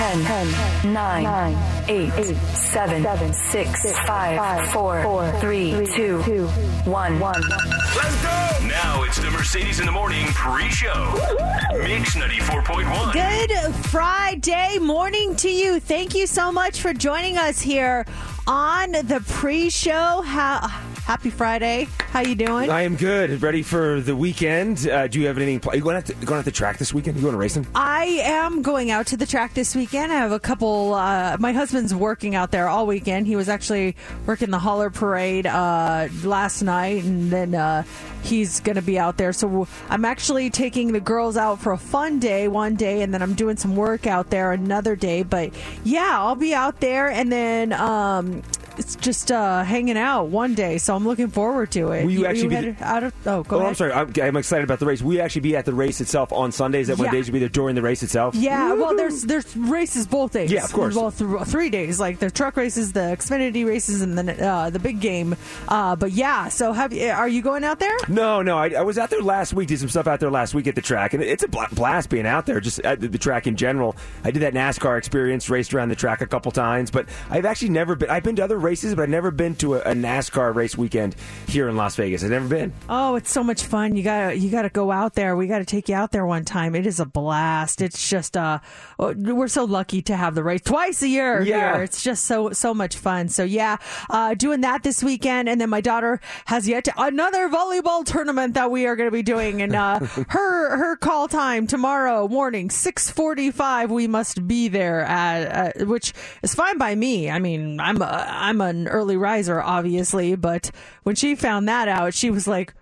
10, 10 9, 9 8, 8 7, 7 6, 6 5, 4, 4 3, 2, 2 1. 1. Let's go! Now it's the Mercedes in the Morning pre-show. Mix 94.1. Good Friday morning to you. Thank you so much for joining us here on the pre-show. Ha- happy Friday. How you doing? I am good. Ready for the weekend. Uh, do you have anything? Pl- you going out to, going out the track this weekend? You going racing? I am going out to the track this weekend. I have a couple. Uh, my husband's working out there all weekend. He was actually working the Hauler Parade uh, last night, and then uh, he's going to be out there. So I'm actually taking the girls out for a fun day one day, and then I'm doing some work out there another day. But yeah, I'll be out there, and then. Um, it's just uh, hanging out one day, so I'm looking forward to it. Will you actually be headed the- out of? Oh, go oh, ahead. I'm sorry. I'm, I'm excited about the race. Will you actually be at the race itself on Sundays? That one Yeah. days you'll be there during the race itself? Yeah, well, there's there's races both days. Yeah, of course. Well, th- three days, like the truck races, the Xfinity races, and then uh, the big game. Uh, but yeah, so have you, are you going out there? No, no. I, I was out there last week. Did some stuff out there last week at the track, and it's a blast being out there. Just at the, the track in general. I did that NASCAR experience, raced around the track a couple times, but I've actually never been. I've been to other races, but I've never been to a, a NASCAR race weekend here in Las Vegas. I've never been. Oh, it's so much fun. You gotta you gotta go out there. We gotta take you out there one time. It is a blast. It's just uh, we're so lucky to have the race twice a year Yeah. here. It's just so so much fun. So yeah, uh, doing that this weekend, and then my daughter has yet to another volleyball tournament that we are going to be doing, and uh, her her call time tomorrow morning six forty five. We must be there at uh, which is fine by me. I mean, I'm a, I'm an early riser, obviously, but when she found that out, she was like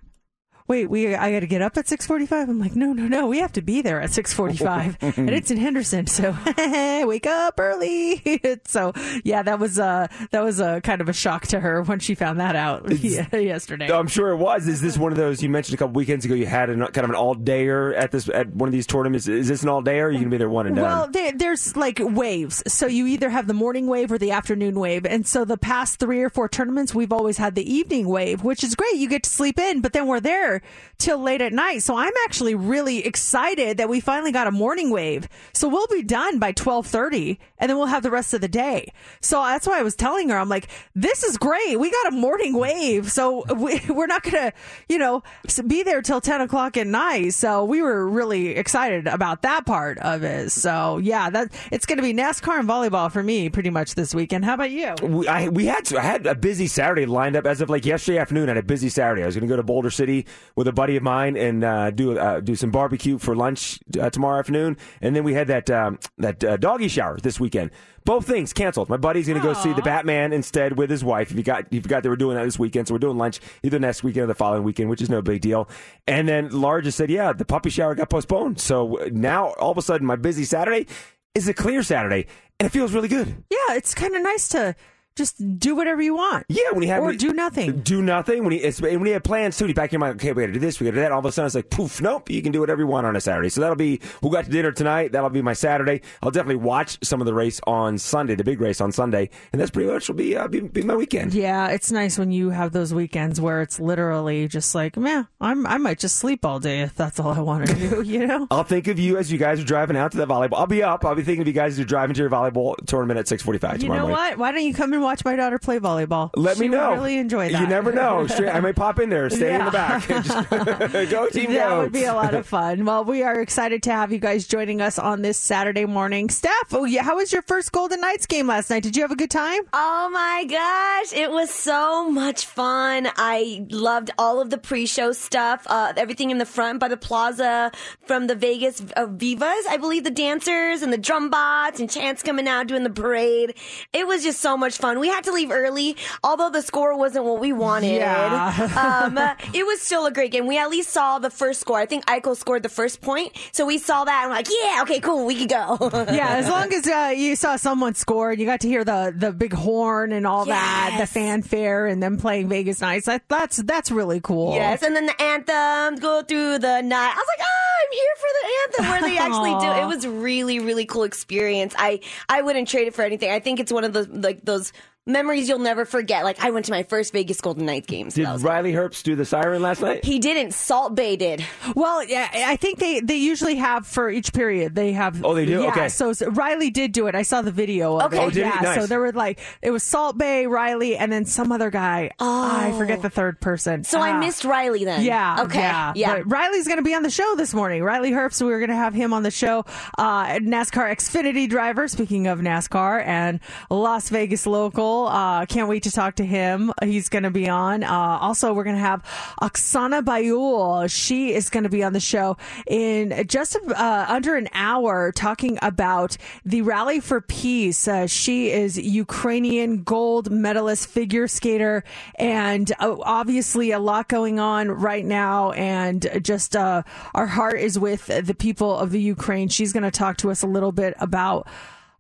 wait, we I got to get up at 6:45. I'm like, no, no, no, we have to be there at 6:45, and it's in Henderson, so wake up early. so yeah, that was uh that was a kind of a shock to her when she found that out yesterday. I'm sure it was. Is this one of those you mentioned a couple weekends ago? You had an, kind of an all dayer at this at one of these tournaments. Is this an all dayer? Or are you gonna be there one and done? Well, there, there's like waves. So you either have the morning wave or the afternoon wave. And so the past three or four tournaments, we've always had the evening wave, which is great. You get to sleep in, but then we're there till late at night. So I'm actually really excited that we finally got a morning wave. So we'll be done by 1230 and then we'll have the rest of the day. So that's why I was telling her, I'm like, this is great. We got a morning wave. So we, we're not going to, you know, be there till 10 o'clock at night. So we were really excited about that part of it. So yeah, that it's going to be NASCAR and volleyball for me pretty much this weekend. How about you? we, I, we had I had a busy Saturday lined up as of like yesterday afternoon. I had a busy Saturday. I was going to go to Boulder City with a buddy of mine and uh, do uh, do some barbecue for lunch uh, tomorrow afternoon, and then we had that um, that uh, doggy shower this weekend. Both things canceled. My buddy's going to go see the Batman instead with his wife. If you got, you forgot they were doing that this weekend, so we're doing lunch either next weekend or the following weekend, which is no big deal. And then just said, "Yeah, the puppy shower got postponed." So now all of a sudden, my busy Saturday is a clear Saturday, and it feels really good. Yeah, it's kind of nice to just do whatever you want. Yeah, when you have or when you- do nothing. do nothing. When you it's, when you have plans too, you back in your mind. Okay, we got to do this. We got to do that. All of a sudden, it's like poof. Nope. You can do whatever you want on a Saturday. So that'll be. We'll go to dinner tonight. That'll be my Saturday. I'll definitely watch some of the race on Sunday, the big race on Sunday, and that's pretty much will be uh, be, be my weekend. Yeah, it's nice when you have those weekends where it's literally just like, man, I'm I might just sleep all day if that's all I want to do. You know. I'll think of you as you guys are driving out to that volleyball. I'll be up. I'll be thinking of you guys as you're driving to your volleyball tournament at six forty-five You tomorrow You know morning. what? Why don't you come and watch my daughter play volleyball. Let She me would know. really enjoy that. You never know. Straight- I may pop in there, stay in the back. Just- go team that go. would be a lot of fun. Well, we are excited to have you guys joining us on this Saturday morning. Steph, oh yeah, how was your first Golden Knights game last night? Did you have a good time? Oh my gosh, it was so much fun. I loved all of the pre-show stuff, uh, everything in the front by the plaza from the Vegas uh, Vivas, I believe the dancers and the drum bots and chants coming out doing the parade. It was just so much fun. We had to leave early, although the score wasn't what we wanted. Yeah. um, it was still a great game. We at least saw the first score. I think Eichel scored the first point, so we saw that and we're like, yeah, okay, cool, we could go. Yeah, as long as uh, you saw someone score and you got to hear the the big horn and all that, the fanfare, and them playing Vegas Nights. That, that's that's really cool. Yes, and then the anthems go through the night. I was like, oh, I'm here for the anthem where they actually do. It was really, really cool experience. I I wouldn't trade it for anything. I think it's one of those like those memories you'll never forget. Like I went to my first Vegas Golden Knights game. So Did that was Riley Herbst do the siren last night? he didn't. Salt Bae did. Well, yeah, I think they they usually have for each period they have. Oh, they do? Yeah, Okay. So, so Riley did do it. I saw the video. Of Okay. It. Oh, did he? yeah. Nice. So there were like it was Salt Bae, Riley, and then some other guy. Oh. I forget the third person. So I Ah. missed Riley then. Yeah. Okay. Yeah. Yeah. But Riley's going to be on the show this morning. Riley Herbst, we were going to have him on the show. Uh, NASCAR Xfinity driver, speaking of NASCAR, and Las Vegas local. Uh, can't wait to talk to him. He's going to be on. Uh, also, we're going to have Oksana Baiul. She is going to be on the show in just uh, under an hour talking about the Rally for Peace. Uh, she is Ukrainian gold medalist figure skater and uh, obviously a lot going on right now and just uh, our heart is with the people of the Ukraine. She's going to talk to us a little bit about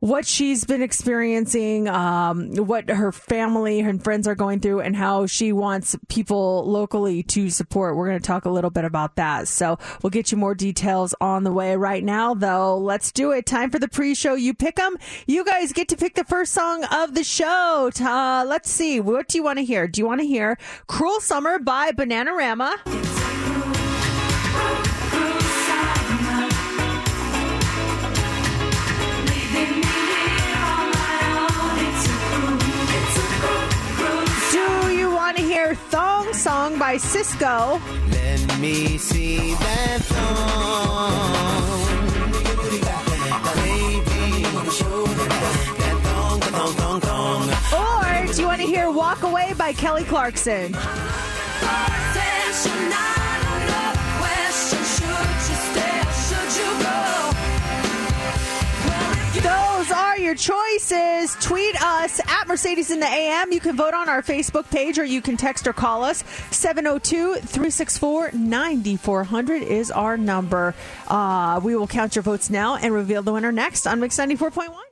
what she's been experiencing, um, what her family and friends are going through, and how she wants people locally to support. We're going to talk a little bit about that. So we'll get you more details on the way. Right now, though, let's do it. Time for the pre-show. You pick them. You guys get to pick the first song of the show. Uh, let's see. What do you want to hear? Do you want to hear "Cruel Summer" by Bananarama? Hear "Thong Song" by Sisqó? Let me see that thong. Or do you want to hear Walk Away by Kelly Clarkson? Those are your choices. Tweet us at Mercedes in the AM. You can vote on our Facebook page or you can text or call us. 702 364 9400 is our number. Uh, we will count your votes now and reveal the winner next on Mix 94.1.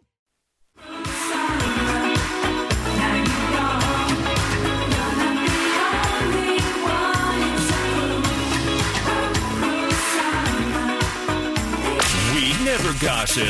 Never gossip.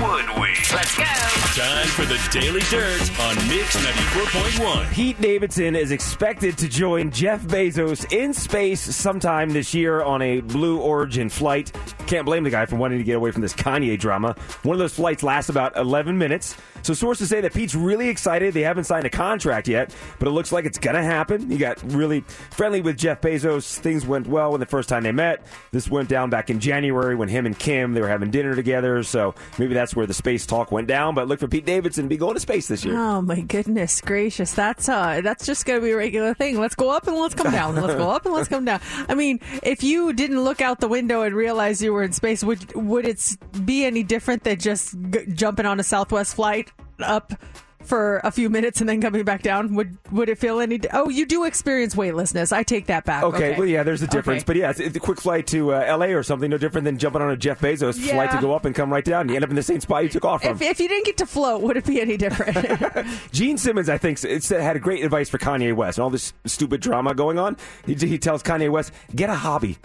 Or would we? Let's go. Time for the Daily Dirt on Mix 94.1. Pete Davidson is expected to join Jeff Bezos in space sometime this year on a Blue Origin flight. Can't blame the guy for wanting to get away from this Kanye drama. One of those flights lasts about 11 minutes. So sources say that Pete's really excited. They haven't signed a contract yet, but it looks like it's going to happen. He got really friendly with Jeff Bezos. Things went well when the first time they met. This went down back in January when him and Kim, they were having dinner together. So maybe that's where the space talk went down. But look for Pete Davidson to be going to space this year. Oh my goodness gracious! That's uh, that's just gonna be a regular thing. Let's go up and let's come down. Let's go up and let's come down. I mean, if you didn't look out the window and realize you were in space, would would it be any different than just g- jumping on a Southwest flight up? For a few minutes and then coming back down, would would it feel any? Oh, you do experience weightlessness. I take that back. Okay, well, yeah, there's a difference, Okay. but yeah, it's, it's a quick flight to uh, L.A. or something, no different than jumping on a Jeff Bezos Yeah. flight to go up and come right down. You end up in the same spot you took off from. If, if you didn't get to float, would it be any different? Gene Simmons, I think, said, had a great advice for Kanye West and all this stupid drama going on. He, he tells Kanye West, get a hobby.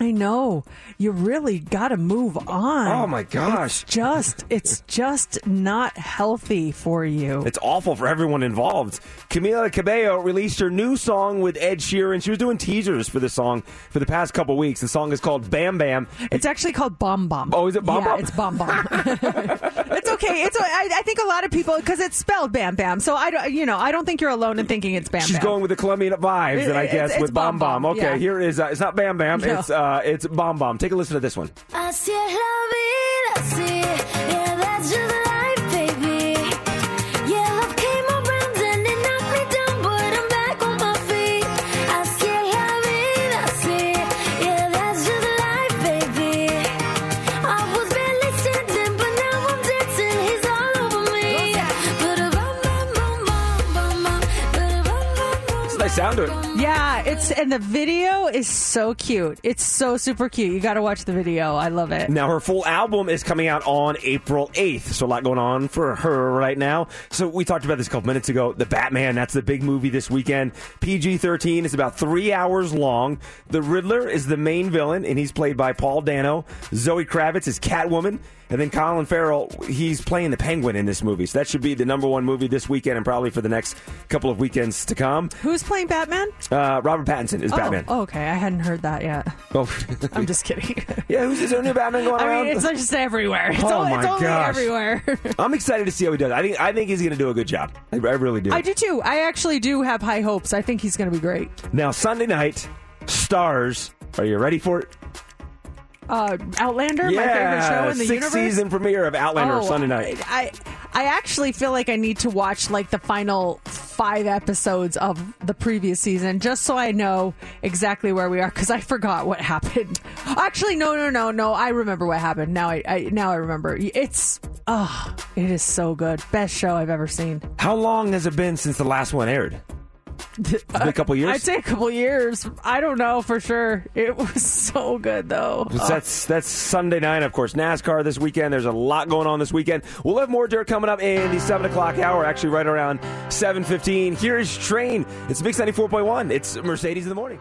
I know. You really got to move on. Oh my gosh. It's just it's just not healthy for you. It's awful for everyone involved. Camila Cabello released her new song with Ed Sheeran. She was doing teasers for the song for the past couple weeks. The song is called Bam Bam. It's actually called Bomb Bomb. Oh, is it Bomb yeah, Bomb? It's Bomb Bomb. it's okay. It's I, I think a lot of people because it's spelled Bam Bam. So I don't you know I don't think you're alone in thinking it's Bam She's Bam. going with the Colombian vibes, and I guess it's with Bomb Bomb Bomb. Okay, yeah. here it is. Uh, it's not Bam Bam. No. It's uh, Uh, it's Bomb Bomb. Take a listen to this one. And the video is so cute. It's so super cute. You got to watch the video. I love it. Now, her full album is coming out on April 8th. So, a lot going on for her right now. So, we talked about this a couple minutes ago. The Batman, that's the big movie this weekend. PG 13 is about three hours long. The Riddler is the main villain, and he's played by Paul Dano. Zoe Kravitz is Catwoman. And then Colin Farrell, he's playing the Penguin in this movie. So, that should be the number one movie this weekend and probably for the next couple of weekends to come. Who's playing Batman? Uh, Robert Pattinson is Batman. Oh, okay. I hadn't heard that yet. Oh. I'm just kidding. yeah, who's is there a new Batman going on? I around? mean, it's just everywhere. It's, Oh all, my it's only gosh. everywhere. I'm excited to see how he does. I think I think he's going to do a good job. I, I really do. I do too. I actually do have high hopes. I think he's going to be great. Now Sunday night, Starz. Are you ready for it? Uh, Outlander, yeah, my favorite show in the sixth universe. season premiere of Outlander Oh, Sunday night. I, I actually feel like I need to watch like the final five episodes of the previous season just so I know exactly where we are because I forgot what happened. Actually, no, no, no, no. I remember what happened. Now I, I now I remember. It's oh, it is so good. Best show I've ever seen. How long has it been since the last one aired? It's been a couple years. I'd say a couple years. I don't know for sure. It was so good though. So uh, That's that's Sunday night, of course. NASCAR this weekend. There's a lot going on this weekend. We'll have more dirt coming up in the seven o'clock hour. Actually, right around seven fifteen. Here's Train. It's Mix ninety four point one. It's Mercedes in the morning.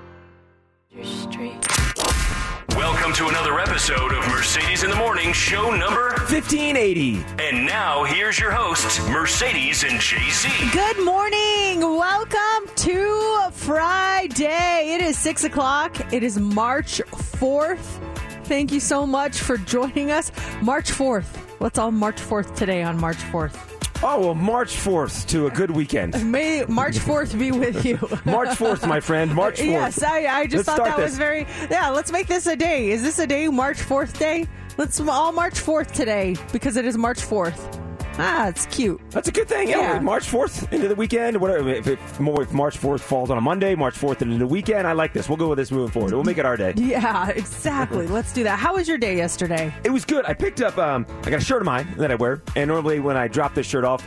Welcome to another episode of Mercedes in the Morning, show number. Fifteen eighty. And now here's your hosts, Mercedes and JC. Good morning. Welcome to Friday. It is six o'clock. It is March 4th. Thank you so much for joining us. March 4th. What's all March 4th today on March 4th? Oh well, March fourth to a good weekend. May March 4th be with you. March fourth, my friend. March fourth. Yes, I, I just Let's thought that this. was very. Yeah, let's make this a day. Is this a day, March 4th day? Let's all March 4th today because it is March 4th. Ah, it's cute. That's a good thing. Yeah, Yeah. March fourth into the weekend. Whatever. If, if, if March fourth falls on a Monday, March fourth into the weekend. I like this. We'll go with this moving forward. We'll make it our day. Yeah, exactly. Let's do that. How was your day yesterday? It was good. I picked up. Um, I got a shirt of mine that I wear, and normally when I drop this shirt off.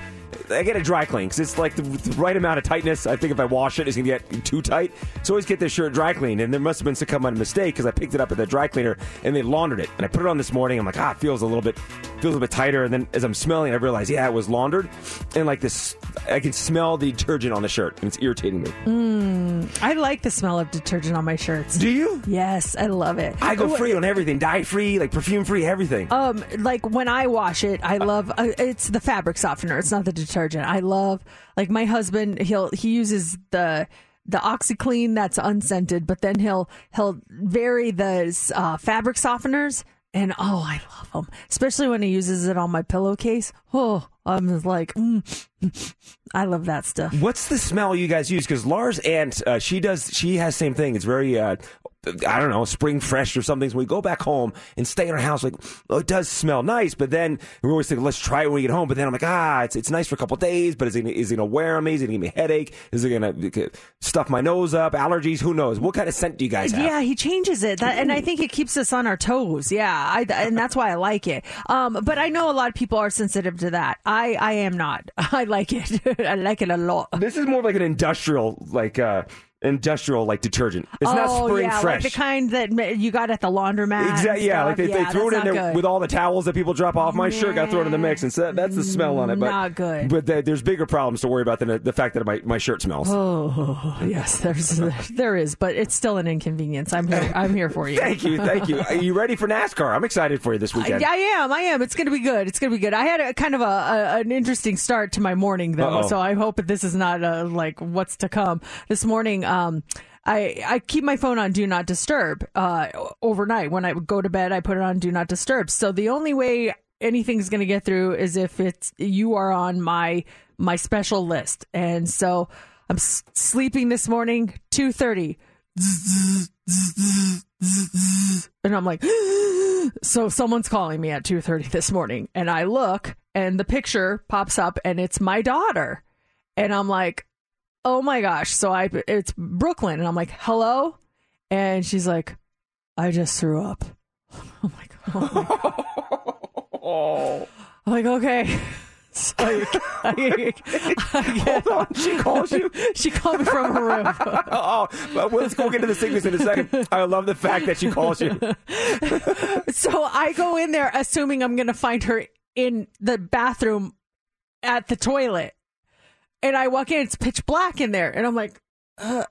I get a dry clean because it's like the, the right amount of tightness. I think if I wash it, it's gonna get too tight. So I always get this shirt dry cleaned, and there must have been some kind of mistake because I picked it up at the dry cleaner and they laundered it. And I put it on this morning. I'm like, ah, it feels a little bit, feels a little bit tighter. And then as I'm smelling, I realize, yeah, it was laundered, and like this, I can smell the detergent on the shirt, and it's irritating me. I like the smell of detergent on my shirts. Do you? Yes, I love it. I go free on everything, dye free, like perfume free, everything. Um, like when I wash it, I love uh, it's the fabric softener. It's not the detergent. I love like my husband. He'll he uses the the OxiClean that's unscented, but then he'll he'll vary the uh, fabric softeners. And oh, I love them, especially when he uses it on my pillowcase. Oh, I'm like, mm, I love that stuff. What's the smell you guys use? Because Lars aunt, uh, she does, she has same thing. It's very, uh, I don't know, spring fresh or something. So we go back home and stay in our house. Like, oh, it does smell nice, but then we always think, let's try it when we get home. But then I'm like, ah, it's it's nice for a couple days, but is it, is it gonna wear on me? Is it gonna give me a headache? Is it gonna uh, stuff my nose up? Allergies? Who knows? What kind of scent do you guys have? Yeah, he changes it, that, and I think it keeps us on our toes. Yeah, I, and that's why I like it. Um, but I know a lot of people are sensitive to that. I, I am not. I like it. I like it a lot. This is more like an industrial, like, uh, industrial like detergent. It's not oh, spring yeah, fresh. like the kind that you got at the laundromat. Exactly. Yeah, like they, they Yeah, threw it in there good. with all the towels that people drop off. My shirt got thrown in the mix, and so that- that's the smell on it. But Not good. But the, there's bigger problems to worry about than the, the fact that my, my shirt smells. Oh yes, there's there is, but it's still an inconvenience. I'm here. I'm here for you. Thank you, thank you. Are you ready for NASCAR? I'm excited for you this weekend. I am. I am. It's going to be good. It's going to be good. I had a kind of a, a an interesting start to my morning though, Uh-oh. so I hope that this is not uh, like what's to come. This morning, um, I I keep my phone on do not disturb uh, overnight. When I go to bed, I put it on do not disturb. So the only way anything's going to get through is if it's you are on my my special list. And so I'm s- sleeping this morning, two thirty. and I'm like, so someone's calling me at 2:30 this morning, and I look, and the picture pops up, and it's my daughter, and I'm like, oh my gosh! So I, it's Brooklyn, and I'm like, hello, and she's like, I just threw up. I'm like, oh my God. I'm like, okay. So I, I, I, Hold on, she calls you. she called me from her room. oh, oh. but let's go get to the sickness in a second. I love the fact that she calls you. So I go in there assuming I'm going to find her in the bathroom at the toilet. And I walk in, it's pitch black in there. And I'm like, uh,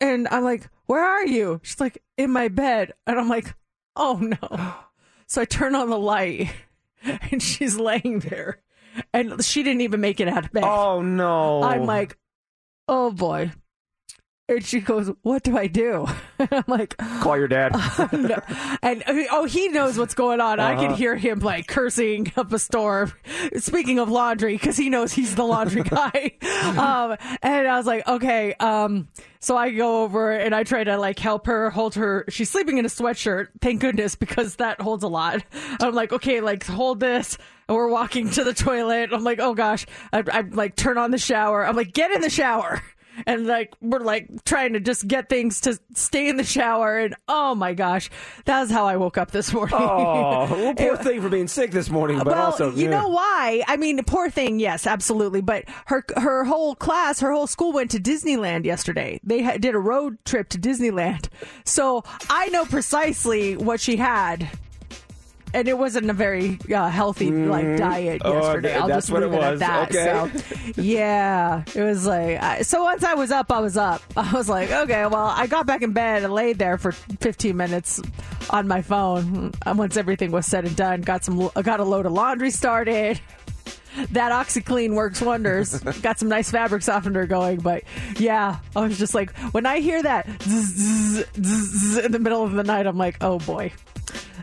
and I'm like, where are you? She's like, in my bed. And I'm like, oh no. So I turn on the light and she's laying there. And she didn't even make it out of bed. Oh no! I'm like, oh boy. And she goes, what do I do? And I'm like, call your dad. no. And oh, he knows what's going on. I can Uh-huh. hear him like cursing up a storm. Speaking of laundry, because he knows he's the laundry guy. um, and I was like, okay. Um, so I go over and I try to like help her hold her. She's sleeping in a sweatshirt. Thank goodness, because that holds a lot. I'm like, okay, like hold this. And we're walking to the toilet. I'm like, oh gosh. I, I like turn on the shower. I'm like, get in the shower and like we're like trying to just get things to stay in the shower and oh my gosh that was how i woke up this morning Oh, well, poor thing for being sick this morning, but well, also you yeah. know why? I mean, poor thing. Yes, absolutely. But her her whole class, her whole school went to Disneyland yesterday. They ha- did a road trip to Disneyland, so I know precisely what she had. And it wasn't a very uh, healthy like diet Oh, yesterday. I'll just what leave it it, at that. Okay. So, yeah, it was like I, so. Once I was up, I was up. I was like, okay, well, I got back in bed and laid there for 15 minutes on my phone. And once everything was said and done, got some, got a load of laundry started. That OxiClean works wonders. got some nice fabric softener going, but yeah, I was just like, when I hear that zzz, zzz, zzz in the middle of the night, I'm like, oh boy,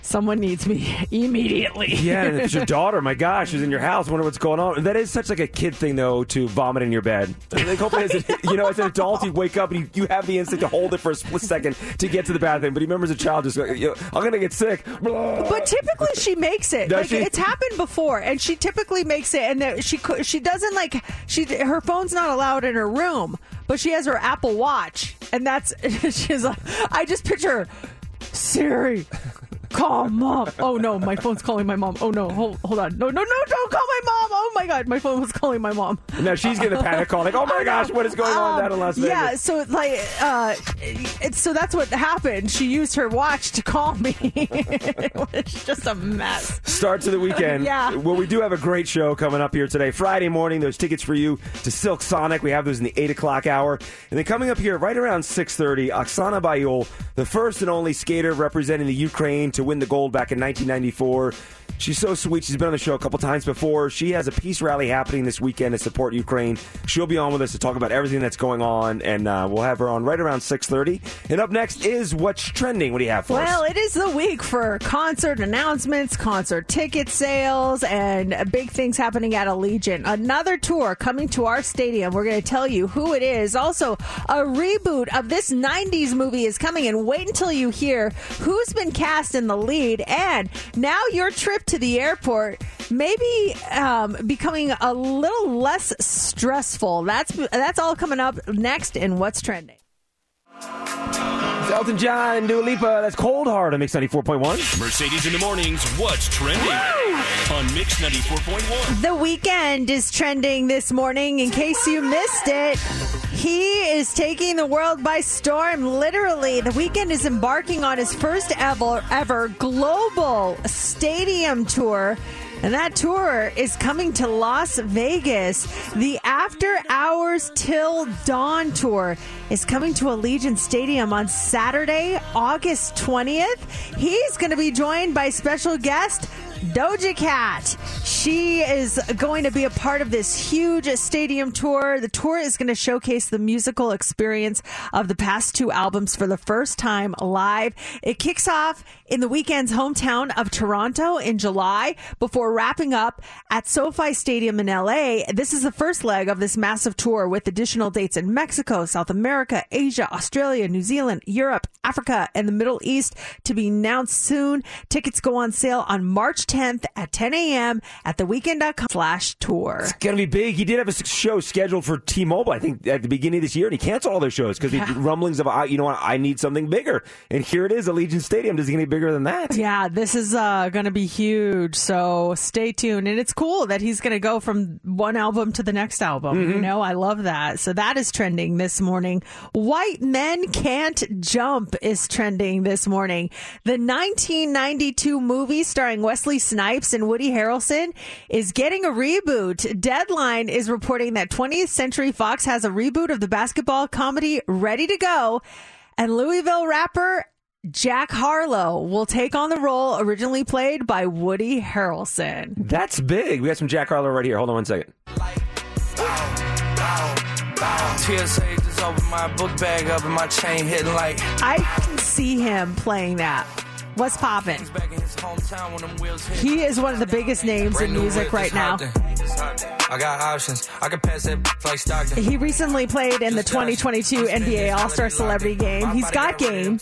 someone needs me immediately. Yeah, and it's your daughter, my gosh, she's in your house, wonder what's going on. That is such like a kid thing though to vomit in your bed. Like hopefully, as a, you know, as an adult, you wake up and you, you have the instinct to hold it for a split second to get to the bathroom. But you remember as a child, just like, I'm gonna get sick. But typically she makes it. Does like she? it's happened before, and she typically makes it. And she she doesn't like she her phone's not allowed in her room, but she has her Apple Watch, and that's she's like I just picture her, Siri. Call mom. Oh no, my phone's calling my mom. Oh no, hold, hold on. No, no, no, don't call my mom. Oh my god, my phone was calling my mom. now she's getting a panic call, like, oh my gosh, what is going on Um, down in Las Vegas? Yeah, so it's like, uh, it's so that's what happened. She used her watch to call me. it was just a mess. Start to the weekend. Yeah. Well, we do have a great show coming up here today. Friday morning, those tickets for you to Silk Sonic. We have those in the 8 o'clock hour. And then coming up here right around 6.30, Oksana Baiul, the first and only skater representing the Ukraine to win the gold back in 1994. She's so sweet. She's been on the show a couple times before. She has a peace rally happening this weekend to support Ukraine. She'll be on with us to talk about everything that's going on, and uh, we'll have her on right around 6.30. And up next is What's Trending. What do you have for us? Well, it is the week for concert announcements, concert ticket sales, and big things happening at Allegiant. Another tour coming to our stadium. We're going to tell you who it is. Also, a reboot of this 90s movie is coming, and wait until you hear who's been cast in the lead. And now your trip to the airport maybe um, becoming a little less stressful. That's that's all coming up next in What's Trending. Elton John and Dua Lipa. That's Cold Heart on Mix 94.1. Mercedes in the mornings. What's trending on Mix 94.1? The Weeknd is trending this morning. In case you missed it, he is taking the world by storm. Literally, the Weeknd is embarking on his first ever ever global stadium tour. And that tour is coming to Las Vegas. The After Hours Till Dawn tour is coming to Allegiant Stadium on Saturday, August 20th. He's going to be joined by special guest Doja Cat. She is going to be a part of this huge stadium tour. The tour is going to showcase the musical experience of the past two albums for the first time live. It kicks off in the Weeknd's hometown of Toronto in July before wrapping up at SoFi Stadium in LA. This is the first leg of this massive tour with additional dates in Mexico, South America, Asia, Australia, New Zealand, Europe, Africa, and the Middle East to be announced soon. Tickets go on sale on March 10th at 10 a.m. at theweeknd.com slash tour. It's gonna be big. He did have a show scheduled for T-Mobile, I think, at the beginning of this year, and he canceled all their shows because Yeah. the rumblings of, "I- you know what, I need something bigger. And here it is, Allegiant Stadium. Does it get any bigger than that? Yeah, this is uh, going to be huge. So stay tuned. And it's cool that he's going to go from one album to the next album. You know, I love that. So that is trending this morning. White Men Can't Jump is trending this morning. The 1992 movie starring Wesley Snipes and Woody Harrelson is getting a reboot. Deadline is reporting that 20th Century Fox has a reboot of the basketball comedy ready to go. And Louisville rapper Jack Harlow will take on the role originally played by Woody Harrelson. That's big. We got some Jack Harlow right here. Hold on one second. TSA just opened my book bag up and my chain hitting like I can see him playing that. What's poppin'? back in his hometown when them wheels hit. He is one of the biggest names in music right now. hopped in. Just hopped in. I got options. I can pass that like Stockton. He recently played in the 2022 NBA All Star Celebrity Game. He's got game.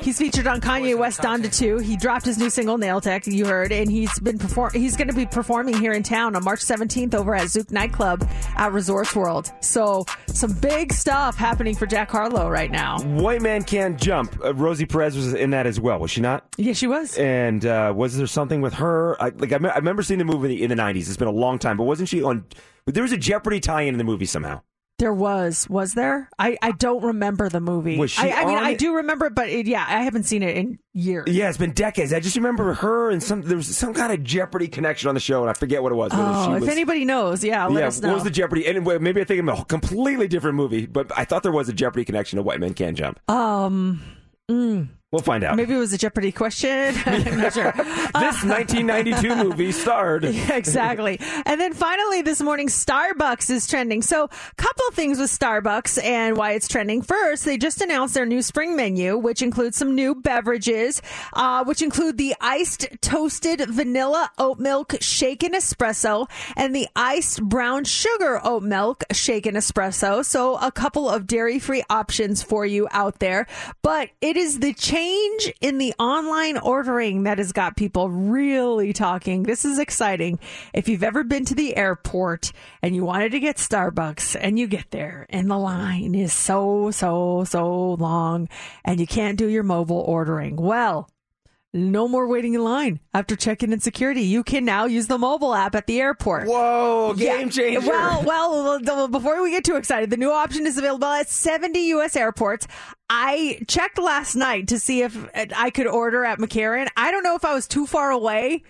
He's featured on Kanye West Donda 2. He dropped his new single Nail Tech, you heard, and he's been perform. He's going to be performing here in town on March 17th over at Zouk Nightclub at Resorts World. So some big stuff happening for Jack Harlow right now. White Man Can't Jump. Uh, Rosie Perez was in that as well, was she not? Yeah, she was. And uh, was there something with her? I, like I, me- I remember seeing the movie in the '90s. It's been a long time, but wasn't she on? But there was a Jeopardy tie-in in the movie somehow. There was, was there? I, I don't remember the movie. Was she I, I mean, on I it? do remember it, but it, yeah, I haven't seen it in years. Yeah, it's been decades. I just remember her and some. There was some kind of Jeopardy connection on the show, and I forget what it was. whether Oh, she if was, anybody knows, yeah, let yeah, us know. what was the Jeopardy? And wait, maybe I'm thinking of a completely different movie, but I thought there was a Jeopardy connection to White Men Can't Jump. um, mm, We'll find out. maybe it was a Jeopardy question. I'm not sure. this 1992 movie starred. Yeah, exactly. And then finally this morning, Starbucks is trending. So, a couple things with Starbucks and why it's trending. First, they just announced their new spring menu, which includes some new beverages, uh, which include the iced toasted vanilla oat milk shaken espresso and the iced brown sugar oat milk shaken espresso. So, a couple of dairy free options for you out there. But it is the change in the online ordering that has got people really talking. This is exciting. If you've ever been to the airport and you wanted to get Starbucks and you get there and the line is so, so, so long and you can't do your mobile ordering. Well, no more waiting in line after checking in security. You can now use the mobile app at the airport. Whoa, Yeah. game changer! Well, well, the- before we get too excited, the new option is available at 70 U.S. airports. I checked last night to see if I could order at McCarran. I don't know if I was too far away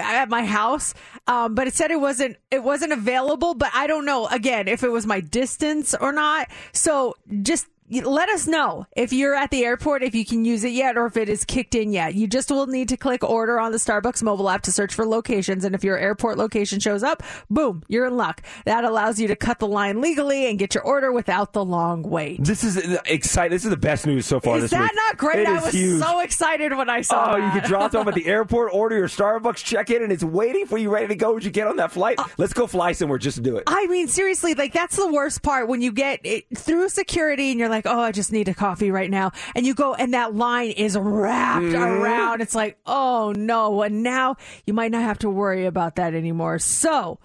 at my house, um, but it said it wasn't it wasn't available. But I don't know again if it was my distance or not. So just let us know if you're at the airport if you can use it yet or if it is kicked in yet. You just will need to click order on the Starbucks mobile app to search for locations. And if your airport location shows up, boom, you're in luck. That allows you to cut the line legally and get your order without the long wait. This is exciting. This is the best news so far Is this that week. not great? It I was huge. so excited when I saw Oh, you that. can drop off at the airport, order your Starbucks, check in, and it's waiting for you, ready to go as you get on that flight. Uh, Let's go fly somewhere just to do it. I mean, seriously, like that's the worst part when you get it through security and you're like, oh, I just need a coffee right now. And you go and that line is wrapped Mm-hmm. around. It's like, oh no. And now you might not have to worry about that anymore. So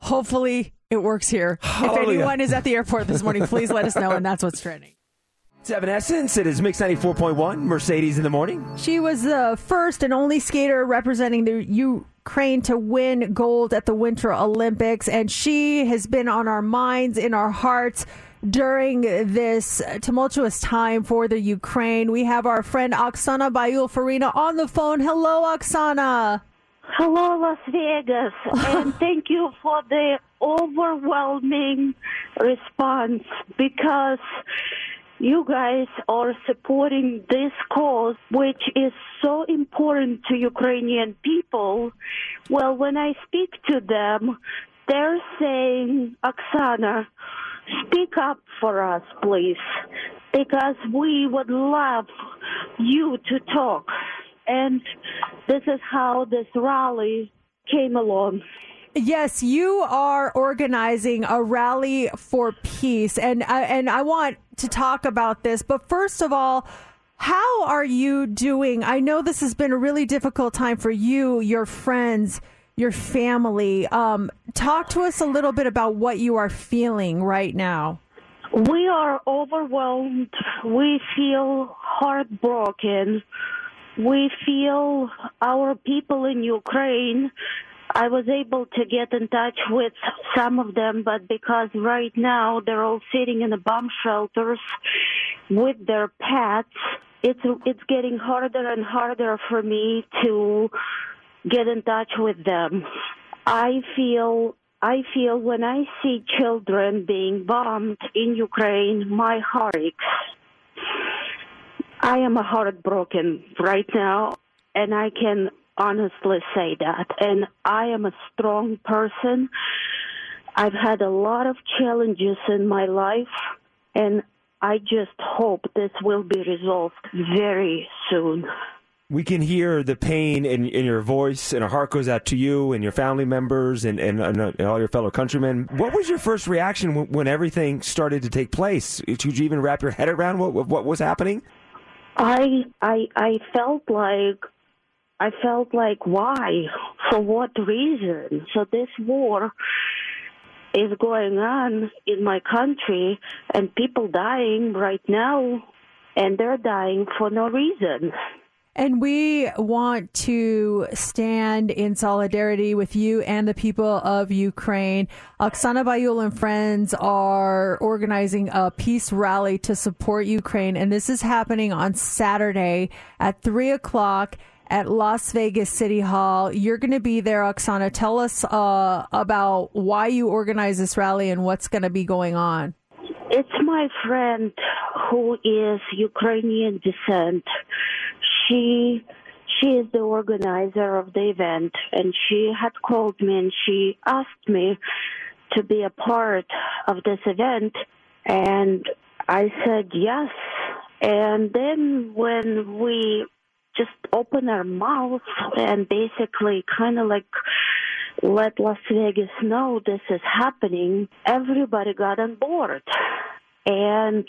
hopefully it works here. If anyone is at the airport this morning, please let us know. And that's what's trending. Seven Essence. It is Mix 94.1, Mercedes in the morning. She was the first and only skater representing the Ukraine to win gold at the Winter Olympics, and she has been on our minds, in our hearts. During this tumultuous time for the Ukraine, we have our friend Oksana Baiul Farina on the phone. Hello, Oksana. Hello, Las Vegas, and thank you for the overwhelming response because you guys are supporting this cause, which is so important to Ukrainian people. Well, when I speak to them, they're saying, Oksana, speak up for us, please, because we would love you to talk. And this is how this rally came along. Yes, you are organizing a rally for peace, and I, and I want to talk about this. But first of all, how are you doing? I know this has been a really difficult time for you, your friends, your family. Um, talk to us a little bit about what you are feeling right now. We are overwhelmed. We feel heartbroken. We feel our people in Ukraine. I was able to get in touch with some of them, but because right now they're all sitting in the bomb shelters with their pets, it's it's getting harder and harder for me to get in touch with them. I feel I feel when I see children being bombed in Ukraine, my heart aches. I am heartbroken right now, and I can honestly say that. And I am a strong person. I've had a lot of challenges in my life, and I just hope this will be resolved very soon. We can hear the pain in, in your voice, and our heart goes out to you and your family members and, and, and, uh, all your fellow countrymen. What was your first reaction when, when everything started to take place? Did you even wrap your head around what, what was happening? I I I felt like I felt like why? For what reason? So this war is going on in my country and people dying right now and they're dying for no reason. And we want to stand in solidarity with you and the people of Ukraine. Oksana Baiul and friends are organizing a peace rally to support Ukraine. And this is happening on Saturday at 3 o'clock at Las Vegas City Hall. You're going to be there, Oksana. Tell us uh, about why you organize this rally and what's going to be going on. It's my friend who is Ukrainian descent. She she is the organizer of the event and she had called me and she asked me to be a part of this event and I said yes. And then when we just opened our mouths and basically kind of like let Las Vegas know this is happening, everybody got on board. And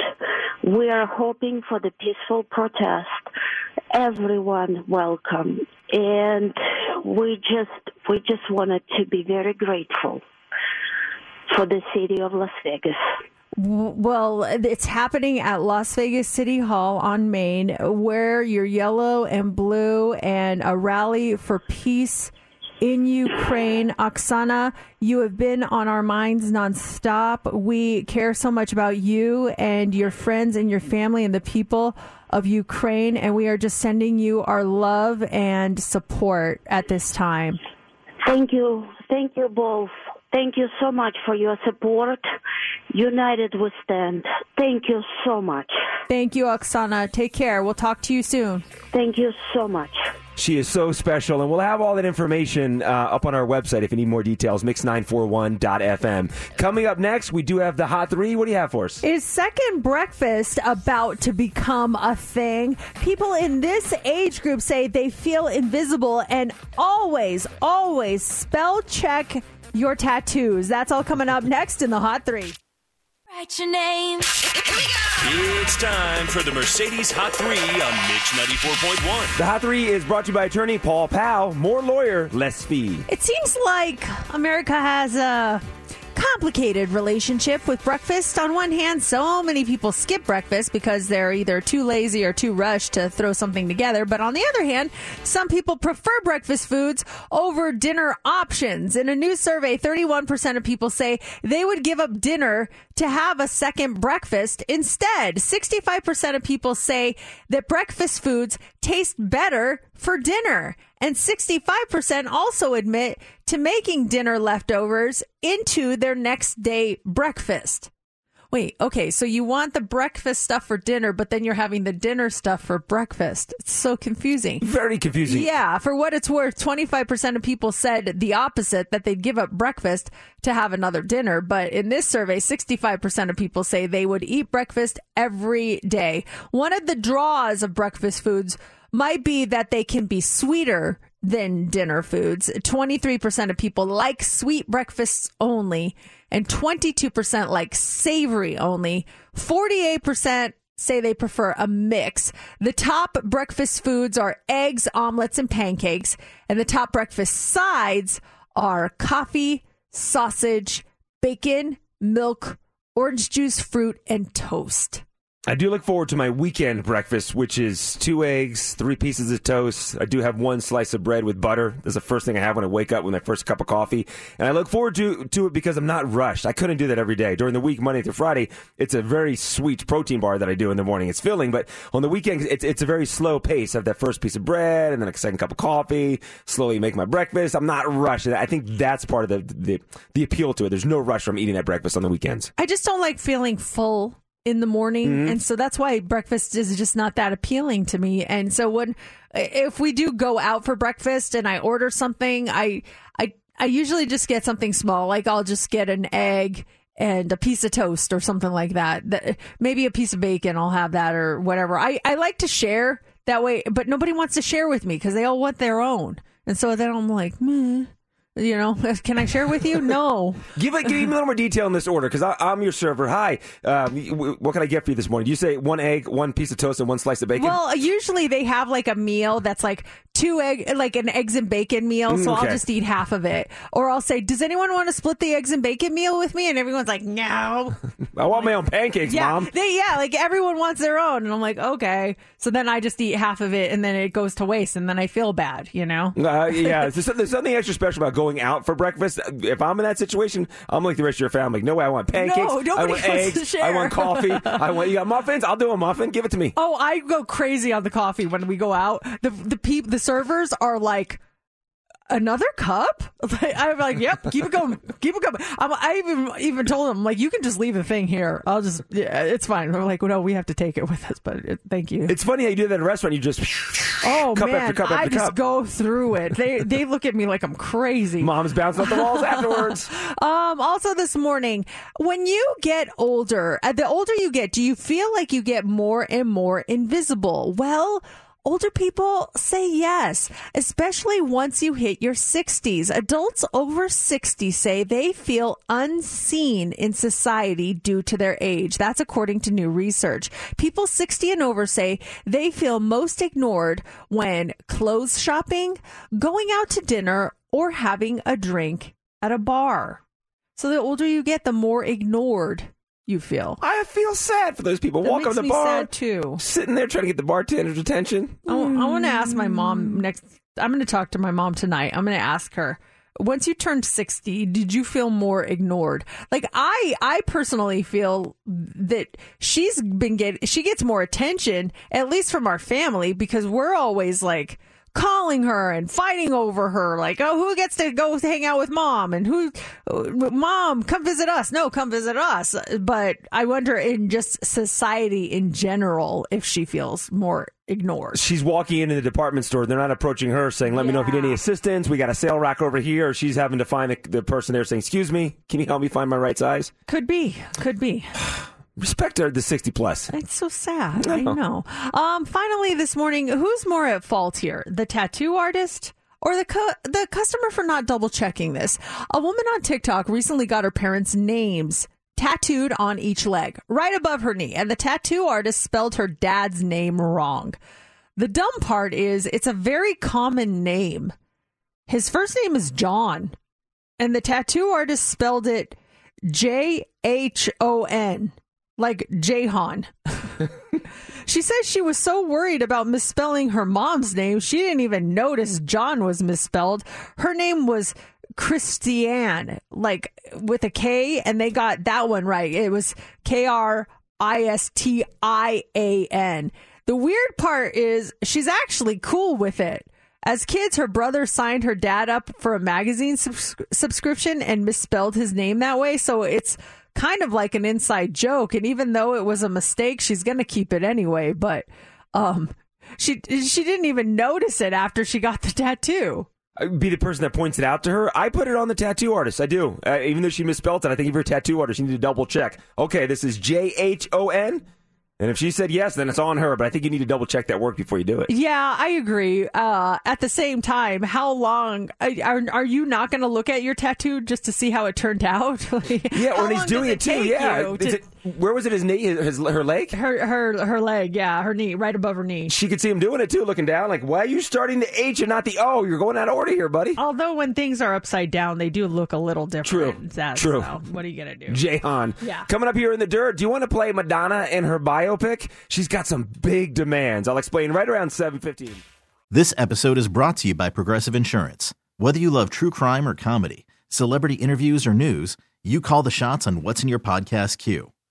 we are hoping for the peaceful protest. Everyone welcome. And we just we just wanted to be very grateful for the city of Las Vegas. Well, it's happening at Las Vegas City Hall on Main. Wear your yellow and blue and a rally for peace in Ukraine. Oksana, you have been on our minds nonstop. We care so much about you and your friends and your family and the people of Ukraine, and we are just sending you our love and support at this time. Thank you. Thank you both. Thank you so much for your support. United we stand. Thank you so much. Thank you, Oksana. Take care. We'll talk to you soon. Thank you so much. She is so special, and we'll have all that information uh, up on our website if you need more details, mix941.fm. Coming up next, we do have the Hot Three. What do you have for us? Is second breakfast about to become a thing? People in this age group say they feel invisible and always, always spell check your tattoos. That's all coming up next in the Hot Three. Write your name. It's time for the Mercedes Hot 3 on Mix 94.1. The Hot Three is brought to you by attorney Paul Powell. More lawyer, less fee. It seems like America has a complicated relationship with breakfast. On one hand, so many people skip breakfast because they're either too lazy or too rushed to throw something together. But on the other hand, some people prefer breakfast foods over dinner options. In a new survey, 31% of people say they would give up dinner to have a second breakfast instead. 65% of people say that breakfast foods taste better for dinner. And 65% also admit to making dinner leftovers into their next day breakfast. Wait, okay, so you want the breakfast stuff for dinner, but then you're having the dinner stuff for breakfast. It's so confusing. Very confusing. Yeah, for what it's worth, 25% of people said the opposite, that they'd give up breakfast to have another dinner. But in this survey, 65% of people say they would eat breakfast every day. One of the draws of breakfast foods might be that they can be sweeter than dinner foods. 23% of people like sweet breakfasts only, and 22% like savory only. 48% say they prefer a mix. The top breakfast foods are eggs, omelets, and pancakes, and the top breakfast sides are coffee, sausage, bacon, milk, orange juice, fruit, and toast. I do look forward to my weekend breakfast, which is two eggs, three pieces of toast. I do have one slice of bread with butter. That's the first thing I have when I wake up with my first cup of coffee. And I look forward to, to it because I'm not rushed. I couldn't do that every day. During the week, Monday through Friday, it's a very sweet protein bar that I do in the morning. It's filling, but on the weekend, it's, it's a very slow pace. I have that first piece of bread and then a second cup of coffee, slowly make my breakfast. I'm not rushed. I think that's part of the, the, the appeal to it. There's no rush from eating that breakfast on the weekends. I just don't like feeling full in the morning Mhm. and so that's why breakfast is just not that appealing to me and so when if we do go out for breakfast and i order something i i i usually just get something small like i'll just get an egg and a piece of toast or something like that. That- maybe a piece of bacon i'll have that or whatever i i like to share that way but nobody wants to share with me because they all want their own and so then i'm like Meh. You know can i share with you no Give, it, give me a little more detail in this order because I'm your server. Hi, um, what can I get for you this morning? Do you say one egg, one piece of toast, and one slice of bacon? Well, usually they have like a meal that's like two egg, like an eggs and bacon meal. So Mm, okay. I'll just eat half of it, or I'll say, "Does anyone want to split the eggs and bacon meal with me?" And everyone's like, "No." I want my own pancakes, yeah, mom. they yeah, like everyone wants their own, and I'm like, okay. So then I just eat half of it, and then it goes to waste, and then I feel bad, you know. Uh, yeah, there's something extra special about going out for breakfast. If I'm in that situation, I'm like the rest of your family. No way, I want pancakes. No, I nobody want wants eggs. to share. I want coffee. I want you got muffins. I'll do a muffin. Give it to me. Oh, I go crazy on the coffee when we go out. The the peep the servers are like another cup. I'm like, yep, keep it going, keep it going. I'm, I even even told them like, you can just leave the thing here. I'll just, yeah, it's fine. They're like, well, no, we have to take it with us, but it, thank you. It's funny how you do that at a restaurant. You just oh cup man, after cup I after just cup. go through it. They they look at me like I'm crazy. Mom's bouncing off the walls afterwards. Um, also this morning, when you get older, uh, the older you get, do you feel like you get more and more invisible? Well, older people say yes, especially once you hit your 60s. Adults over 60 say they feel unseen in society due to their age. That's according to new research. People 60 and over say they feel most ignored when clothes shopping, going out to dinner, or having a drink at a bar. So the older you get, the more ignored you feel. I feel sad for those people. That Walk makes the bar, sad too. sitting there trying to get the bartender's attention. I, want to ask my mom next. I'm going to talk to my mom tonight. I'm going to ask her. Once you turned 60, did you feel more ignored? Like I, I personally feel that she's been getting she gets more attention, at least from our family, because we're always like calling her and fighting over her. Like, oh, who gets to go hang out with mom? And who, mom, come visit us. No, come visit us. But I wonder in just society in general, if she feels more ignored. She's walking into the department store. They're not approaching her saying, Let me know if you need any assistance. We got a sale rack over here. Or she's having to find the, the person there saying, Excuse me, can you help me find my right size? Could be, could be. Respect her, the 60 plus. It's so sad. I know. Um, finally, this morning, who's more at fault here? The tattoo artist or the cu- the customer for not double checking this? A woman on TikTok recently got her parents' names tattooed on each leg, right above her knee, and the tattoo artist spelled her dad's name wrong. The dumb part is it's a very common name. His first name is John, and the tattoo artist spelled it J H O N, like Jahan. she says she was so worried about misspelling her mom's name, she didn't even notice John was misspelled. Her name was Christiane, like with a K, and they got that one right. It was K R I S T I A N. The weird part is she's actually cool with it. As kids, her brother signed her dad up for a magazine subs- subscription and misspelled his name that way. So it's kind of like an inside joke. And even though it was a mistake, she's going to keep it anyway. But um, she she didn't even notice it after she got the tattoo. Be the person that points it out to her. I put it on the tattoo artist. I do. Uh, even though she misspelled it, I think if you're a tattoo artist, you need to double check. Okay, this is J H O N. And if she said yes, then it's on her. But I think you need to double check that work before you do it. Yeah, I agree. Uh, at the same time, how long are, are you not going to look at your tattoo just to see how it turned out? Yeah, How when he's doing does it too. Yeah. to- it- where was it? His knee? His, her leg? her her her leg, yeah, her knee, right above her knee. She could see him doing it too, looking down. Like, why are you starting the H and not the O? You're going out of order here, buddy. Although when things are upside down, they do look a little different. True. That- uh, True. so what are you gonna do? Jahan. Yeah. Coming up here in the dirt, do you want to play Madonna in her biopic? She's got some big demands. I'll explain right around 7.15. This episode is brought to you by Progressive Insurance. Whether you love true crime or comedy, celebrity interviews or news, you call the shots on what's in your podcast queue.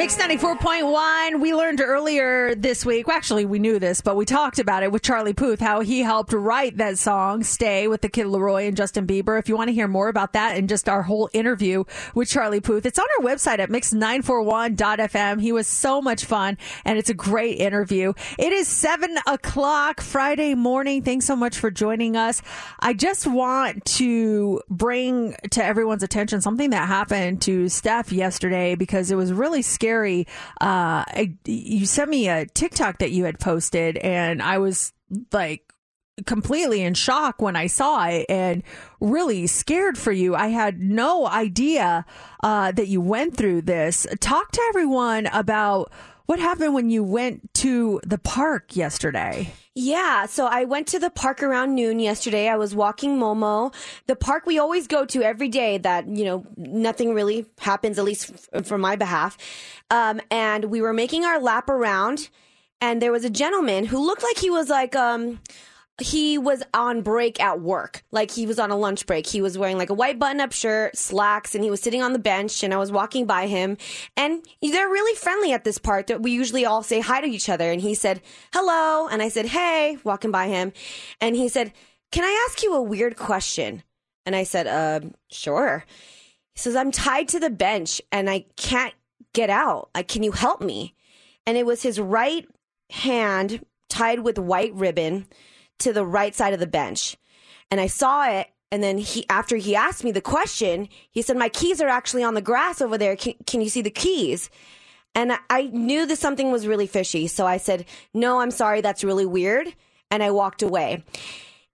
Mix 94.1. We learned earlier this week, well, actually, we knew this, but we talked about it with Charlie Puth, how he helped write that song, Stay, with the Kid LAROI and Justin Bieber. If you want to hear more about that and just our whole interview with Charlie Puth, it's on our website at mix941.fm. He was so much fun, and it's a great interview. It is 7 o'clock Friday morning. Thanks so much for joining us. I just want to bring to everyone's attention something that happened to Steph yesterday because it was really scary. Uh, I, you sent me a TikTok that you had posted, and I was like completely in shock when I saw it and really scared for you. I had no idea uh, that you went through this. Talk to everyone about what happened when you went to the park yesterday. Yeah, so I went to the park around noon yesterday. I was walking Momo, the park we always go to every day that, you know, nothing really happens, at least f- for my behalf. Um, and we were making our lap around, and there was a gentleman who looked like he was like, um, he was on break at work. Like he was on a lunch break. He was wearing like a white button up shirt, slacks, and he was sitting on the bench and I was walking by him and they're really friendly at this part that we usually all say hi to each other. And he said, hello. And I said, hey, walking by him. And he said, can I ask you a weird question? And I said, uh, sure. He says, I'm tied to the bench and I can't get out. Like, can you help me? And it was his right hand tied with white ribbon to the right side of the bench. And I saw it. And then he, after he asked me the question, he said, my keys are actually on the grass over there. Can, can you see the keys? And I- knew that something was really fishy. So I said, no, I'm sorry. That's really weird. And I walked away.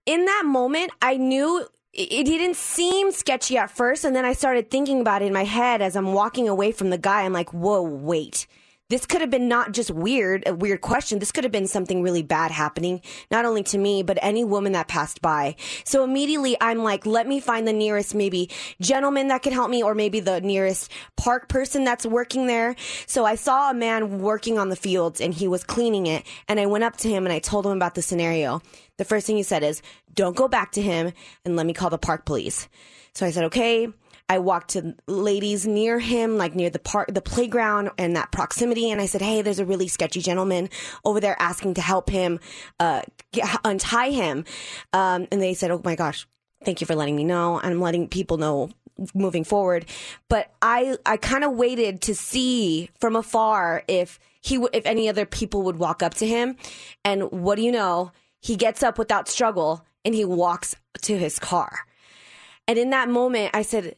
In that moment, I knew it didn't seem sketchy at first. And then I started thinking about it in my head as I'm walking away from the guy. I'm like, whoa, wait. This could have been not just weird, a weird question. This could have been something really bad happening, not only to me, but any woman that passed by. So immediately I'm like, let me find the nearest maybe gentleman that can help me or maybe the nearest park person that's working there. So I saw a man working on the fields and he was cleaning it. And I went up to him and I told him about the scenario. The first thing he said is, don't go back to him and let me call the park police. So I said, okay. I walked to ladies near him, like near the park, the playground and that proximity. And I said, Hey, there's a really sketchy gentleman over there asking to help him, uh, get, untie him. Um, and they said, Oh my gosh, thank you for letting me know. I'm letting people know moving forward. But I, I kind of waited to see from afar if he, w- if any other people would walk up to him. And what do you know? He gets up without struggle and he walks to his car. And in that moment, I said,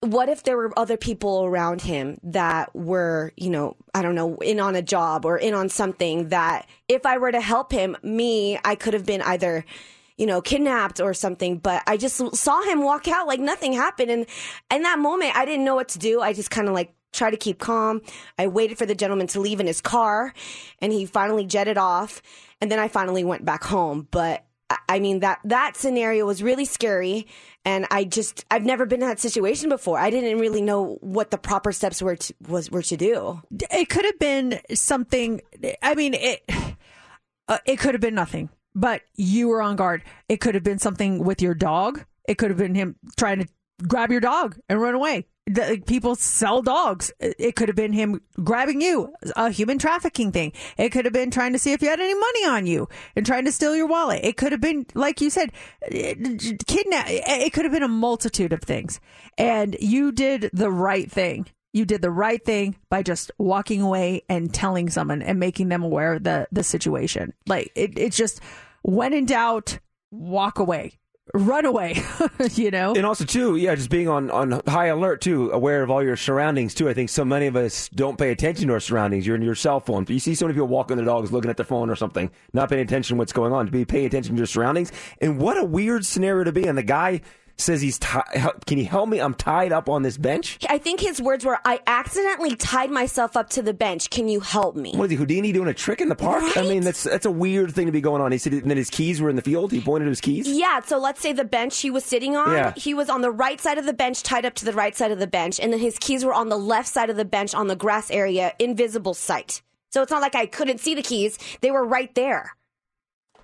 what if there were other people around him that were, you know, I don't know, in on a job or in on something that if I were to help him, me, I could have been either, you know, kidnapped or something. But I just saw him walk out like nothing happened. And in that moment, I didn't know what to do. I just kind of like tried to keep calm. I waited for the gentleman to leave in his car and he finally jetted off. And then I finally went back home. But I- mean that that scenario was really scary, and I just I've never been in that situation before. I didn't really know what the proper steps were to, was were to do. It could have been something. I mean, it. Uh, it could have been nothing, but you were on guard. It could have been something with your dog. It could have been him trying to grab your dog and run away. The, people sell dogs. It could have been him grabbing you, a human trafficking thing. It could have been trying to see if you had any money on you and trying to steal your wallet. It could have been, like you said, kidnap. It could have been a multitude of things. And you did the right thing. You did the right thing by just walking away and telling someone and making them aware of the, the situation. Like it, it's just when in doubt, walk away, run away, you know? And also too, yeah, just being on, on high alert too, aware of all your surroundings too. I think so many of us don't pay attention to our surroundings. You're in your cell phone. You see so many people walking their dogs, looking at their phone or something, not paying attention to what's going on. To be paying attention to your surroundings. And what a weird scenario to be. And the guy says he's ti- help- can you help me? I'm tied up on this bench. I think his words were, "I accidentally tied myself up to the bench. Can you help me?" What is he, Houdini doing a trick in the park? I mean, that's that's a weird thing to be going on. He said, and then his keys were in the field. He pointed to his keys. Yeah, so let's say the bench he was sitting on, Yeah. he was on the right side of the bench, tied up to the right side of the bench, and then his keys were on the left side of the bench on the grass area, invisible sight. So it's not like I couldn't see the keys; they were right there.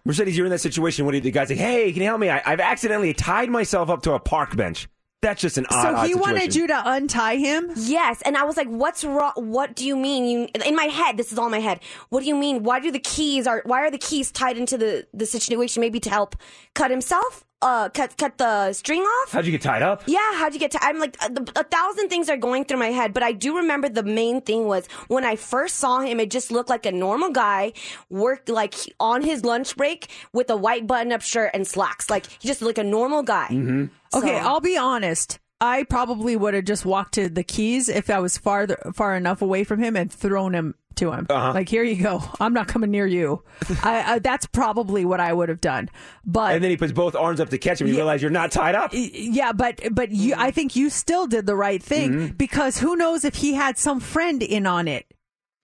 Mercedes, you're in that situation. What do you, the guy's like, hey, can you help me? I, I've accidentally tied myself up to a park bench. That's just an odd. so odd he wanted you to untie him? Yes, and I was like, "What's wrong? What do you mean?" You in my head, this is all in my head. What do you mean? Why do the keys are? Why are the keys tied into the the situation? Maybe to help cut himself, uh, cut cut the string off. How'd you get tied up? Yeah, how'd you get to? I'm like a, a thousand things are going through my head, but I do remember the main thing was when I first saw him, it just looked like a normal guy worked like on his lunch break with a white button-up shirt and slacks. Like he just looked like a normal guy. Mm-hmm. Okay, So- I'll be honest. I probably would have just walked to the keys if I was farther far enough away from him and thrown him to him. Uh-huh. Like, here you go. I'm not coming near you. I, I, that's probably what I would have done. But And then he puts both arms up to catch him. You Yeah. realize you're not tied up. yeah, but but you, I think you still did the right thing Mm-hmm. because who knows if he had some friend in on it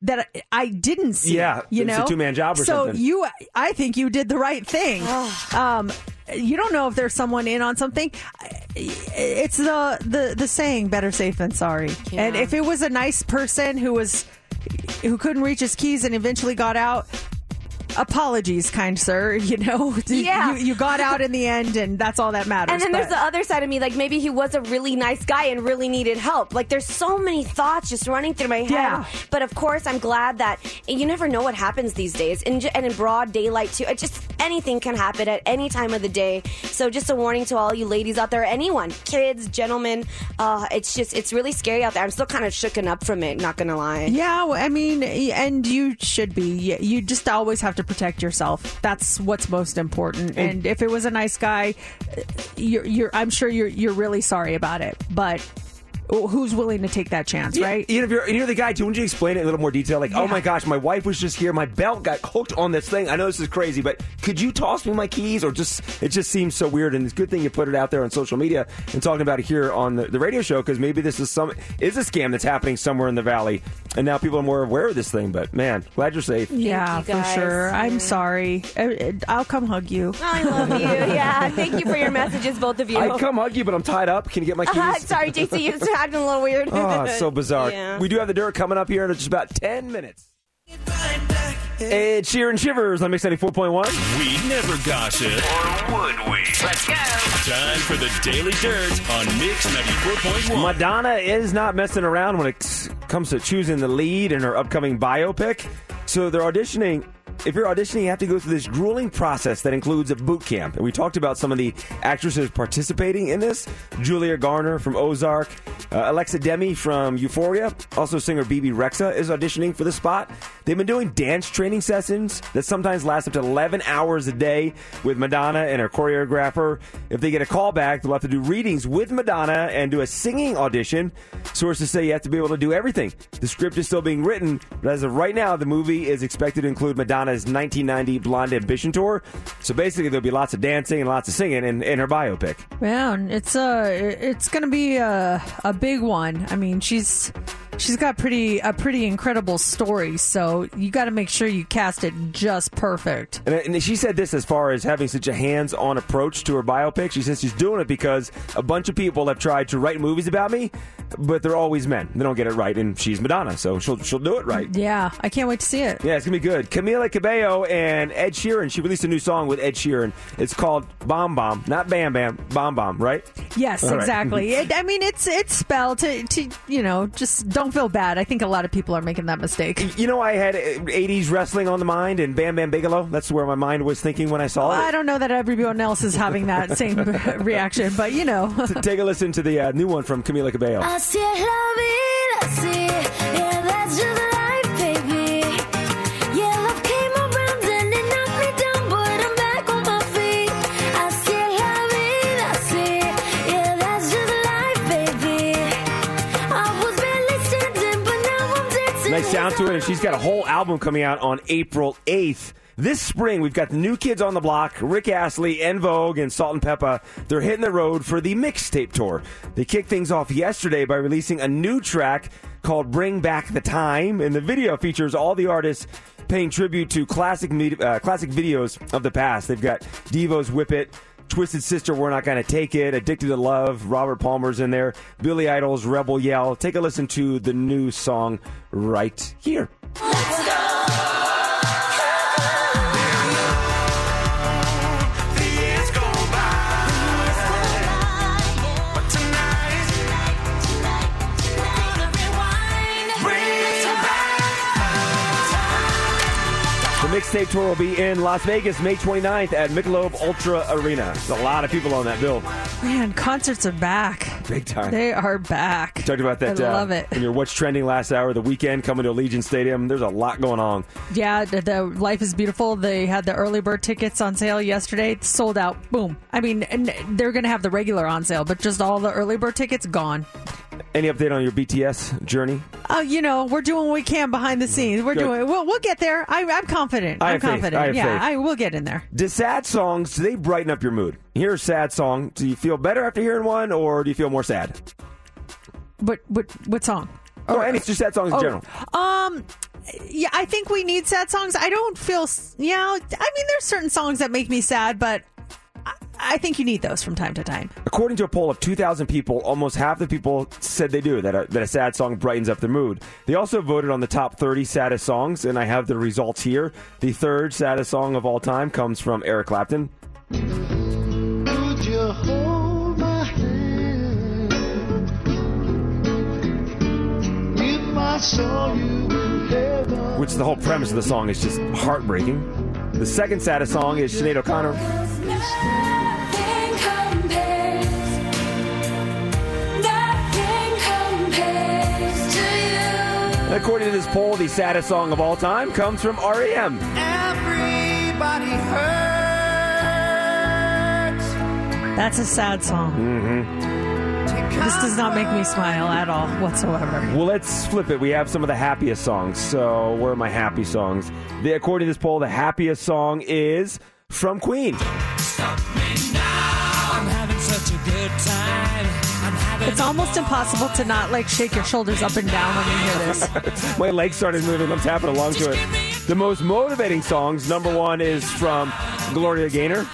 that I- I didn't see. Yeah, you it's a know, two-man job or so something. you, I think you did the right thing. um, you don't know if there's someone in on something. It's the the the saying, "Better safe than sorry." And if it was a nice person who was who couldn't reach his keys and eventually got out. Apologies, kind sir. You know, Yeah. you, you got out in the end, and that's all that matters. And then there's the other side of me, like maybe he was a really nice guy and really needed help. Like there's so many thoughts just running through my head. Yeah. But of course, I'm glad that you never know what happens these days, and, and in broad daylight too. It just anything can happen at any time of the day. So just a warning to all you ladies out there, anyone, kids, gentlemen. Uh, it's just it's really scary out there. I'm still kind of shooken up from it. Not gonna lie. Yeah, well, I mean, and you should be. You- You just always have to protect yourself. That's what's most important. And if it was a nice guy, you're, you're I'm sure you're you're really sorry about it. But who's willing to take that chance, right? You know, if you're, and you're the guy too. Wouldn't you explain it in a little more detail? Like, oh my gosh, my wife was just here. My belt got hooked on this thing. I know this is crazy, but could you toss me my keys? Or just it just seems so weird. And it's a good thing you put it out there on social media and talking about it here on the, the radio show because maybe this is some is a scam that's happening somewhere in the valley. And now people are more aware of this thing. But man, glad you're safe. Yeah, you for guys. sure. I'm sorry. I- I'll come hug you. I love you. Yeah, thank you for your messages, both of you. I come hug you, but I'm tied up. Can you get my uh-huh, keys? Uh, sorry, JC, you're acting a little weird. Oh, so bizarre. Yeah. We do have the dirt coming up here in just about 10 minutes. Ed Sheeran Shivers on Mix 94.1. We never gossip. Or would we? Let's go. Time for the Daily Dirt on Mix 94.1. Madonna is not messing around when it comes to choosing the lead in her upcoming biopic. So they're auditioning. If you're auditioning, you have to go through this grueling process that includes a boot camp. And we talked about some of the actresses participating in this. Julia Garner from Ozark, uh, Alexa Demie from Euphoria, also singer Bebe Rexha is auditioning for the spot. They've been doing dance training sessions that sometimes last up to 11 hours a day with Madonna and her choreographer. If they get a call back, they'll have to do readings with Madonna and do a singing audition. Sources say you have to be able to do everything. The script is still being written, but as of right now, the movie is expected to include Madonna's 1990 Blonde Ambition tour. So basically, there'll be lots of dancing and lots of singing in, in her biopic. Man, it's uh it's gonna be a a big one. I mean, she's she's got pretty a pretty incredible story. So you got to make sure you cast it just perfect. And, and she said this as far as having such a hands on approach to her biopic. She says she's doing it because a bunch of people have tried to write movies about me, but they're always men. They don't get it right, and she's Madonna, so she'll, she'll do it right. Yeah, I can't wait to see it. Yeah, it's gonna be good. Camila Cabello and Ed Sheeran. She released a new song with Ed Sheeran. It's called Bomb Bomb, not Bam Bam, Bomb Bomb, right? Yes, All right. exactly. It, I mean, it's it's spelled to, to you know just don't feel bad. I think a lot of people are making that mistake. You know, I had uh, 80s wrestling on the mind and Bam Bam Bigelow. That's where my mind was thinking when I saw I it. I don't know that everyone else is having that same reaction, but you know. Take a listen to the uh, new one from Camila Cabello. Así es la vida, así. Yeah, that's just life, baby. Yeah, love came around and it knocked me down, but I'm back on my feet. Así es la vida, así. Yeah, that's just life, baby. I was barely standing, but now I'm dancing. Nice sound to it, and she's got a whole album coming out on April 8th. This spring, we've got the new kids on the block, Rick Astley, En Vogue, and Salt-N-Pepa. They're hitting the road for the mixtape tour. They kicked things off yesterday by releasing a new track called Bring Back the Time, and the video features all the artists paying tribute to classic uh, classic videos of the past. They've got Devo's Whip It, Twisted Sister, We're Not Gonna Take It, Addicted to Love, Robert Palmer's in there, Billy Idol's Rebel Yell. Take a listen to the new song right here. The mixtape tour will be in Las Vegas May 29th at Michelob Ultra Arena. There's a lot of people on that bill. Man, concerts are back. Big time. They are back. Talked about that. I uh, love it. In your What's Trending last hour, the Weeknd coming to Allegiant Stadium. There's a lot going on. Yeah, the, the Life is Beautiful. They had the early bird tickets on sale yesterday. It's sold out. Boom. I mean, and they're going to have the regular on sale, but just all the early bird tickets gone. Any update on your BTS journey? Oh, you know, we're doing what we can behind the scenes. We're Good. doing. We'll, we'll get there. I, I'm confident. I faith. confident. I yeah, faith. I will get in there. Do sad songs, do they brighten up your mood? Hear a sad song, do you feel better after hearing one, or do you feel more sad? What what what song? Oh, any just sad songs in Oh, general. Um, yeah, I think we need sad songs. I don't feel. Yeah, I mean, there's certain songs that make me sad, but I, think you need those from time to time. According to a poll of 2,000 people, almost half the people said they do, that a, that a sad song brightens up their mood. They also voted on the top 30 saddest songs, and I have the results here. The third saddest song of all time comes from Eric Clapton. Which the whole premise of the song is just heartbreaking. The second saddest song is Sinead O'Connor. Nothing compares. Nothing compares to you. And according to this poll, the saddest song of all time comes from REM. Everybody hurts. That's a sad song. Mm-hmm. This does not make me smile at all whatsoever. Well, let's flip it. We have some of the happiest songs. So, where are my happy songs? The, according to this poll, the happiest song is from Queen. It's almost impossible to not like shake your shoulders up and down when you hear this. My legs started moving. I'm tapping along to it. The most motivating songs. Number one is from Gloria Gaynor.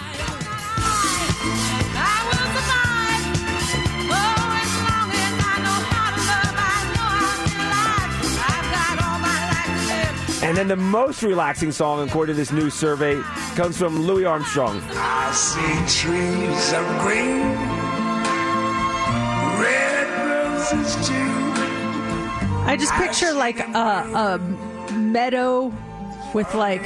And then the most relaxing song, according to this new survey, comes from Louis Armstrong. I see trees of green, red roses too. I just picture like a, a meadow with like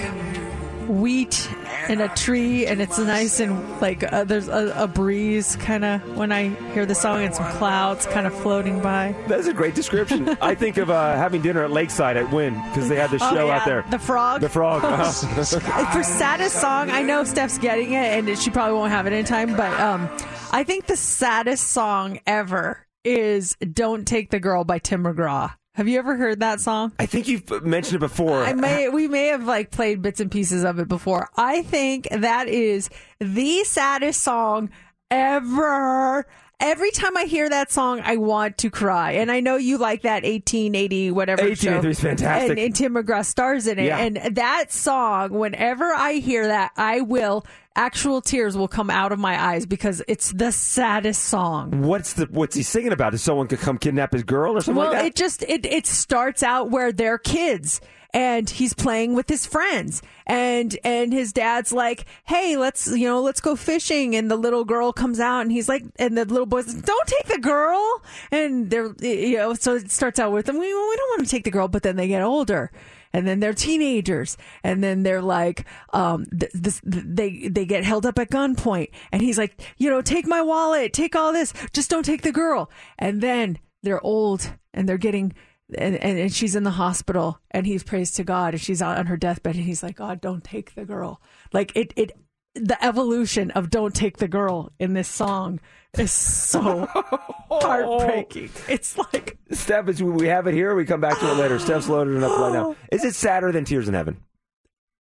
wheat and a tree, and it's nice and like uh, there's a, a breeze kind of when I hear the song and some clouds kind of floating by. That's a great description. I think of uh, having dinner at Lakeside at Wynn because they had the Oh, show yeah, out there. The frog. The frog. For saddest song, I know Steph's getting it, and she probably won't have it in time. But um, I think the saddest song ever is "Don't Take the Girl" by Tim McGraw. Have you ever heard that song? I think you've mentioned it before. I may we may have like played bits and pieces of it before. I think that is the saddest song ever. Every time I hear that song, I want to cry. And I know you like that 1880 whatever. 1883 show. is fantastic. And, and Tim McGraw stars in it. Yeah. And that song, whenever I hear that, I will actual tears will come out of my eyes because it's the saddest song. What's the what's he singing about? Is someone could come kidnap his girl or something well, like that? it just it it starts out where they're kids and he's playing with his friends and and his dad's like, "Hey, let's you know let's go fishing." And the little girl comes out and he's like, and the little boy's like, "Don't take the girl." And they're you know so it starts out with them. We we don't want to take the girl, but then they get older. And then they're teenagers, and then they're like, um, th- this, th- they they get held up at gunpoint, and he's like, you know, take my wallet, take all this, just don't take the girl. And then they're old, and they're getting and, and, and she's in the hospital and he's praised to God and she's on her deathbed and he's like, God, don't take the girl. Like it, it, the evolution of don't take the girl in this song is so heartbreaking. It's like, Steph, is we have it here. We come back to it later. Steph's loaded it up right now. Is it sadder than Tears in Heaven?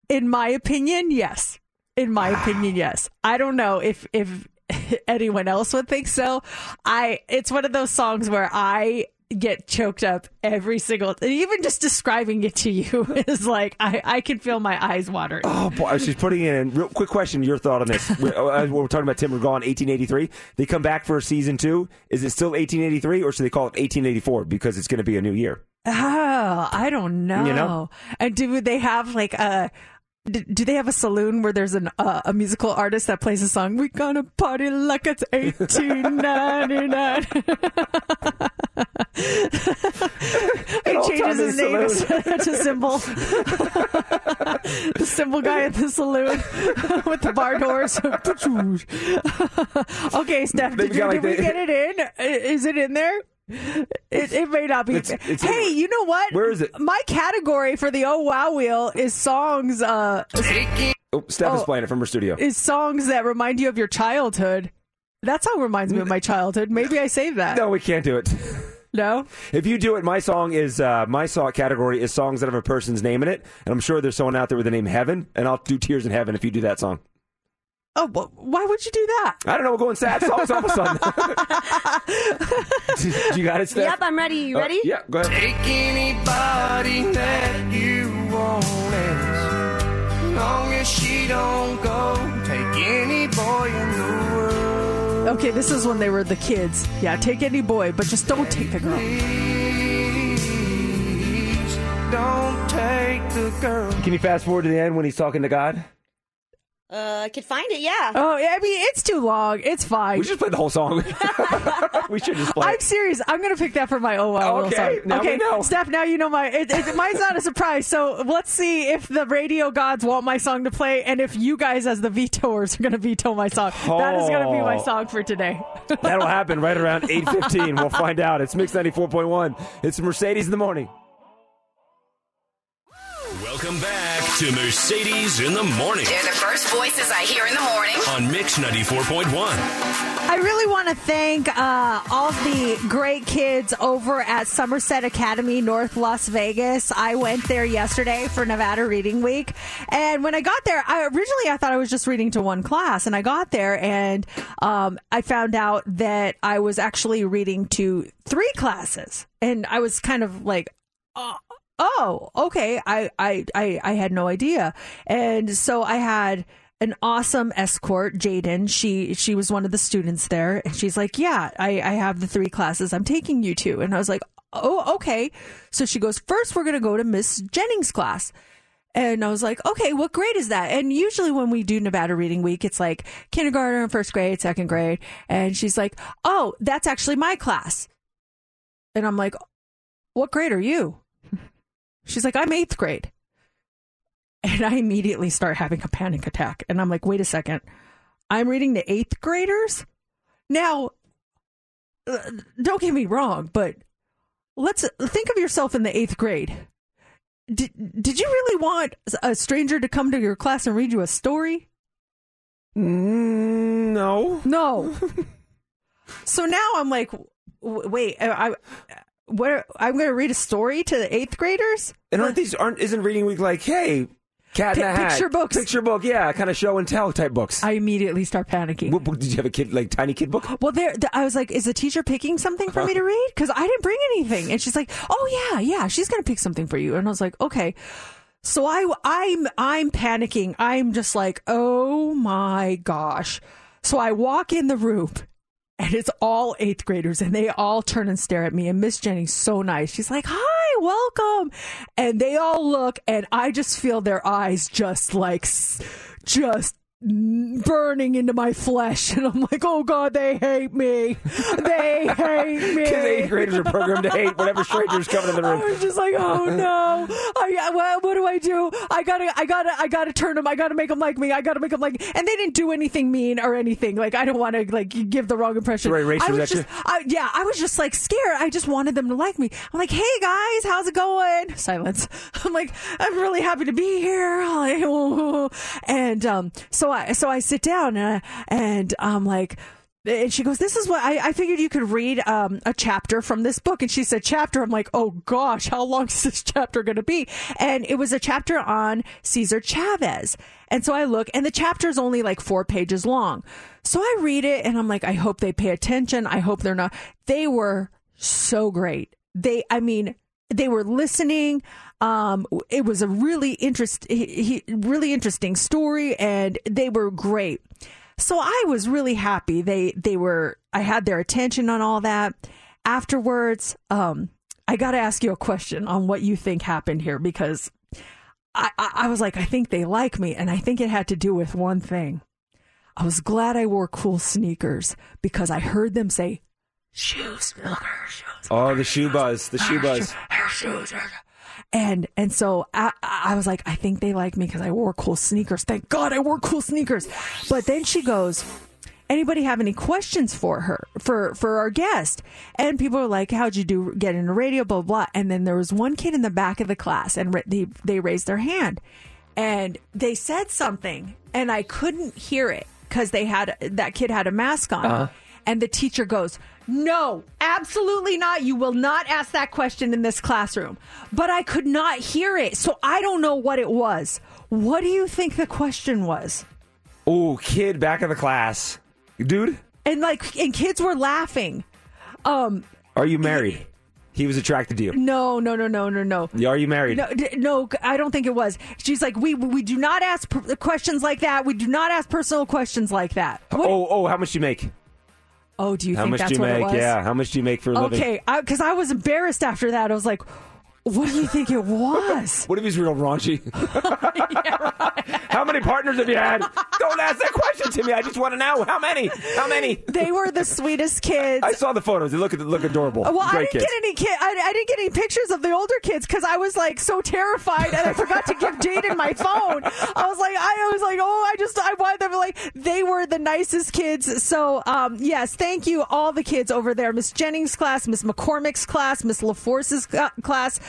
in my opinion, yes. In my opinion, yes. I don't know if, if anyone else would think so. I, it's one of those songs where I, get choked up every single even just describing it to you is like I, I can feel my eyes watering Oh boy, she's putting in. Real quick question: Your thought on this? We're, uh, we're talking about Tim McGraw in 1883. They come back for season two. Is it still 1883, or should they call it 1884 because it's going to be a new year? Oh, I don't know. You know? And do they have like a? Do do they have a saloon where there's an uh, a musical artist that plays a song? We're gonna party like it's 1899. he changes his name to, to symbol. the symbol guy at the saloon with the bar doors. okay, Steph, did, you, like, did we get it in? Is it in there? It, it may not be. It's- it's- hey, you know what? Where is it? My category for the Oh Wow Wheel is songs. Uh, Oh, Steph is Oh. playing it from her studio. is songs that remind you of your childhood. That song reminds me of my childhood. Maybe I saved that. No, we can't do it. No. If you do it, my song is uh, my song category is songs that have a person's name in it, and I'm sure there's someone out there with the name Heaven, and I'll do Tears in Heaven if you do that song. Oh, wh- why would you do that? I don't know. We're going sad songs all of a sudden. you got it, Steph? Yep, I'm ready. You Uh, ready? yeah, go ahead. Take anybody that you want as long as she don't go. Take any boy in the world. Okay, this is when they were the kids. Yeah, take any boy, but just don't take the girl. Please don't take the girl. Can you fast forward to the end when he's talking to God? Uh, I could find it. Yeah. Oh, yeah, I mean, it's too long. It's fine. We should play the whole song. we should just play. I'm it. serious. I'm going to pick that for my oh wow Wheel Okay, song. now okay, we know. Steph. Now you know my. It, it, mine's not a surprise. So let's see if the radio gods want my song to play, and if you guys, as the vetoers, are going to veto my song. That is going to be my Oh. song for today. That'll happen right around 8.15. We'll find out. It's Mix 94.1. It's Mercedes in the morning. Welcome back to Mercedes in the Morning They're the first voices I hear in the morning. on Mix 94.1. I really want to thank uh, all of the great kids over at Somerset Academy, North Las Vegas. I went there yesterday for Nevada Reading Week, and when I got there, I originally I thought I was just reading to one class, and I got there and um, I found out that I was actually reading to three classes, and I was kind of like, oh, oh okay, I, I I I had no idea, and so I had an awesome escort, Jaden. She she was one of the students there, and she's like, "Yeah, I I have the three classes I'm taking you to," and I was like, "Oh, okay." So she goes, first we're gonna go to Miss Jennings' class." And I was like, okay, what grade is that? And usually when we do Nevada Reading Week, it's like kindergarten, first grade, second grade. And she's like, oh, that's actually my class. And I'm like, what grade are you? She's like, I'm eighth grade. And I immediately start having a panic attack. And I'm like, wait a second. I'm reading to eighth graders? Now, uh, don't get me wrong, but let's think of yourself in the eighth grade. Did, did you really want a stranger to come to your class and read you a story? Mm, no. No. so now I'm like, wait, I what? I'm going to read a story to the eighth graders? And aren't these aren't isn't reading week like, hey, cat in a hat, picture books. picture book, yeah, kind of show and tell type books. I immediately start panicking. What book- did you have a kid like tiny kid book? Well, there, I was like, is the teacher picking something for me to uh-huh. read? Because I didn't bring anything. And she's like, oh yeah, yeah, she's gonna pick something for you. And I was like, okay. So I, I'm, I'm panicking. I'm just like, oh my gosh. So I walk in the room. And it's all eighth graders, and they all turn and stare at me. And Miss Jenny's so nice. She's like, "Hi, welcome," and they all look, and I just feel their eyes just like, just burning into my flesh, and I'm like, "Oh God, they hate me. They hate me." Because eighth graders are programmed to hate whatever strangers come in the room I was just like, oh no! I, what, what do I do? I gotta, I gotta, I gotta turn them. I gotta make them like me. I gotta make them like. And they didn't do anything mean or anything. Like I don't want to like give the wrong impression. Right, I was just, I, yeah, I was just like scared. I just wanted them to like me. I'm like, hey guys, how's it going? Silence. I'm like, I'm really happy to be here. And um, so I, so I sit down and I, and I'm like. And she goes, "This is what I, I figured you could read um, a chapter from this book." And she said, "Chapter." I'm like, "Oh gosh, how long is this chapter going to be?" And it was a chapter on Cesar Chavez. And so I look, and the chapter is only like four pages long. So I read it, and I'm like, "I hope they pay attention. I hope they're not." They were so great. They, I mean, they were listening. Um, it was a really interest, he, he, really interesting story, and they were great. So I was really happy. They they were. I had their attention on all that. Afterwards, um, I got to ask you a question on what you think happened here because I, I I was like, I think they like me, and I think it had to do with one thing. I was glad I wore cool sneakers because I heard them say, "Shoes, shoes." Oh, the shoe buzz, the shoe buzz. her shoes. her- And and so I, I was like, I think they like me because I wore cool sneakers. Thank God I wore cool sneakers. But then she goes, anybody have any questions for her for for our guest? And people are like, how'd you do get into radio? Blah blah. And then there was one kid in the back of the class, and they they raised their hand, and they said something, and I couldn't hear it because they had that kid had a mask on. Uh-huh. And the teacher goes, No, absolutely not. You will not ask that question in this classroom. But I could not hear it. So I don't know what it was. What do you think the question was? Oh, kid back of the class, dude. And like, and kids were laughing. Um, Are you married? He was attracted to you. no, no, no, no, no, no. Are you married? No, d- no, I don't think it was. She's like, we we do not ask per- questions like that. We do not ask personal questions like that. What- Oh, oh, how much do you make? Oh, do you how think much that's do you what make? it was? Yeah, how much do you make for a living? Okay, because I, was embarrassed after that. I was like, what do you think it was? What if he's real raunchy? How many partners have you had? Don't ask that question to me. I just want to know how many. How many? they were the sweetest kids. I saw the photos. They look look adorable. Well, I didn't kids. get any kid. I, I didn't get any pictures of the older kids because I was like so terrified, and I forgot to give Jaden my phone. I was like, I was like, oh, I just I wanted them like they were the nicest kids. So, um, yes, thank you all the kids over there, Miss Jennings' class, Miss McCormick's class, Miss LaForce's class.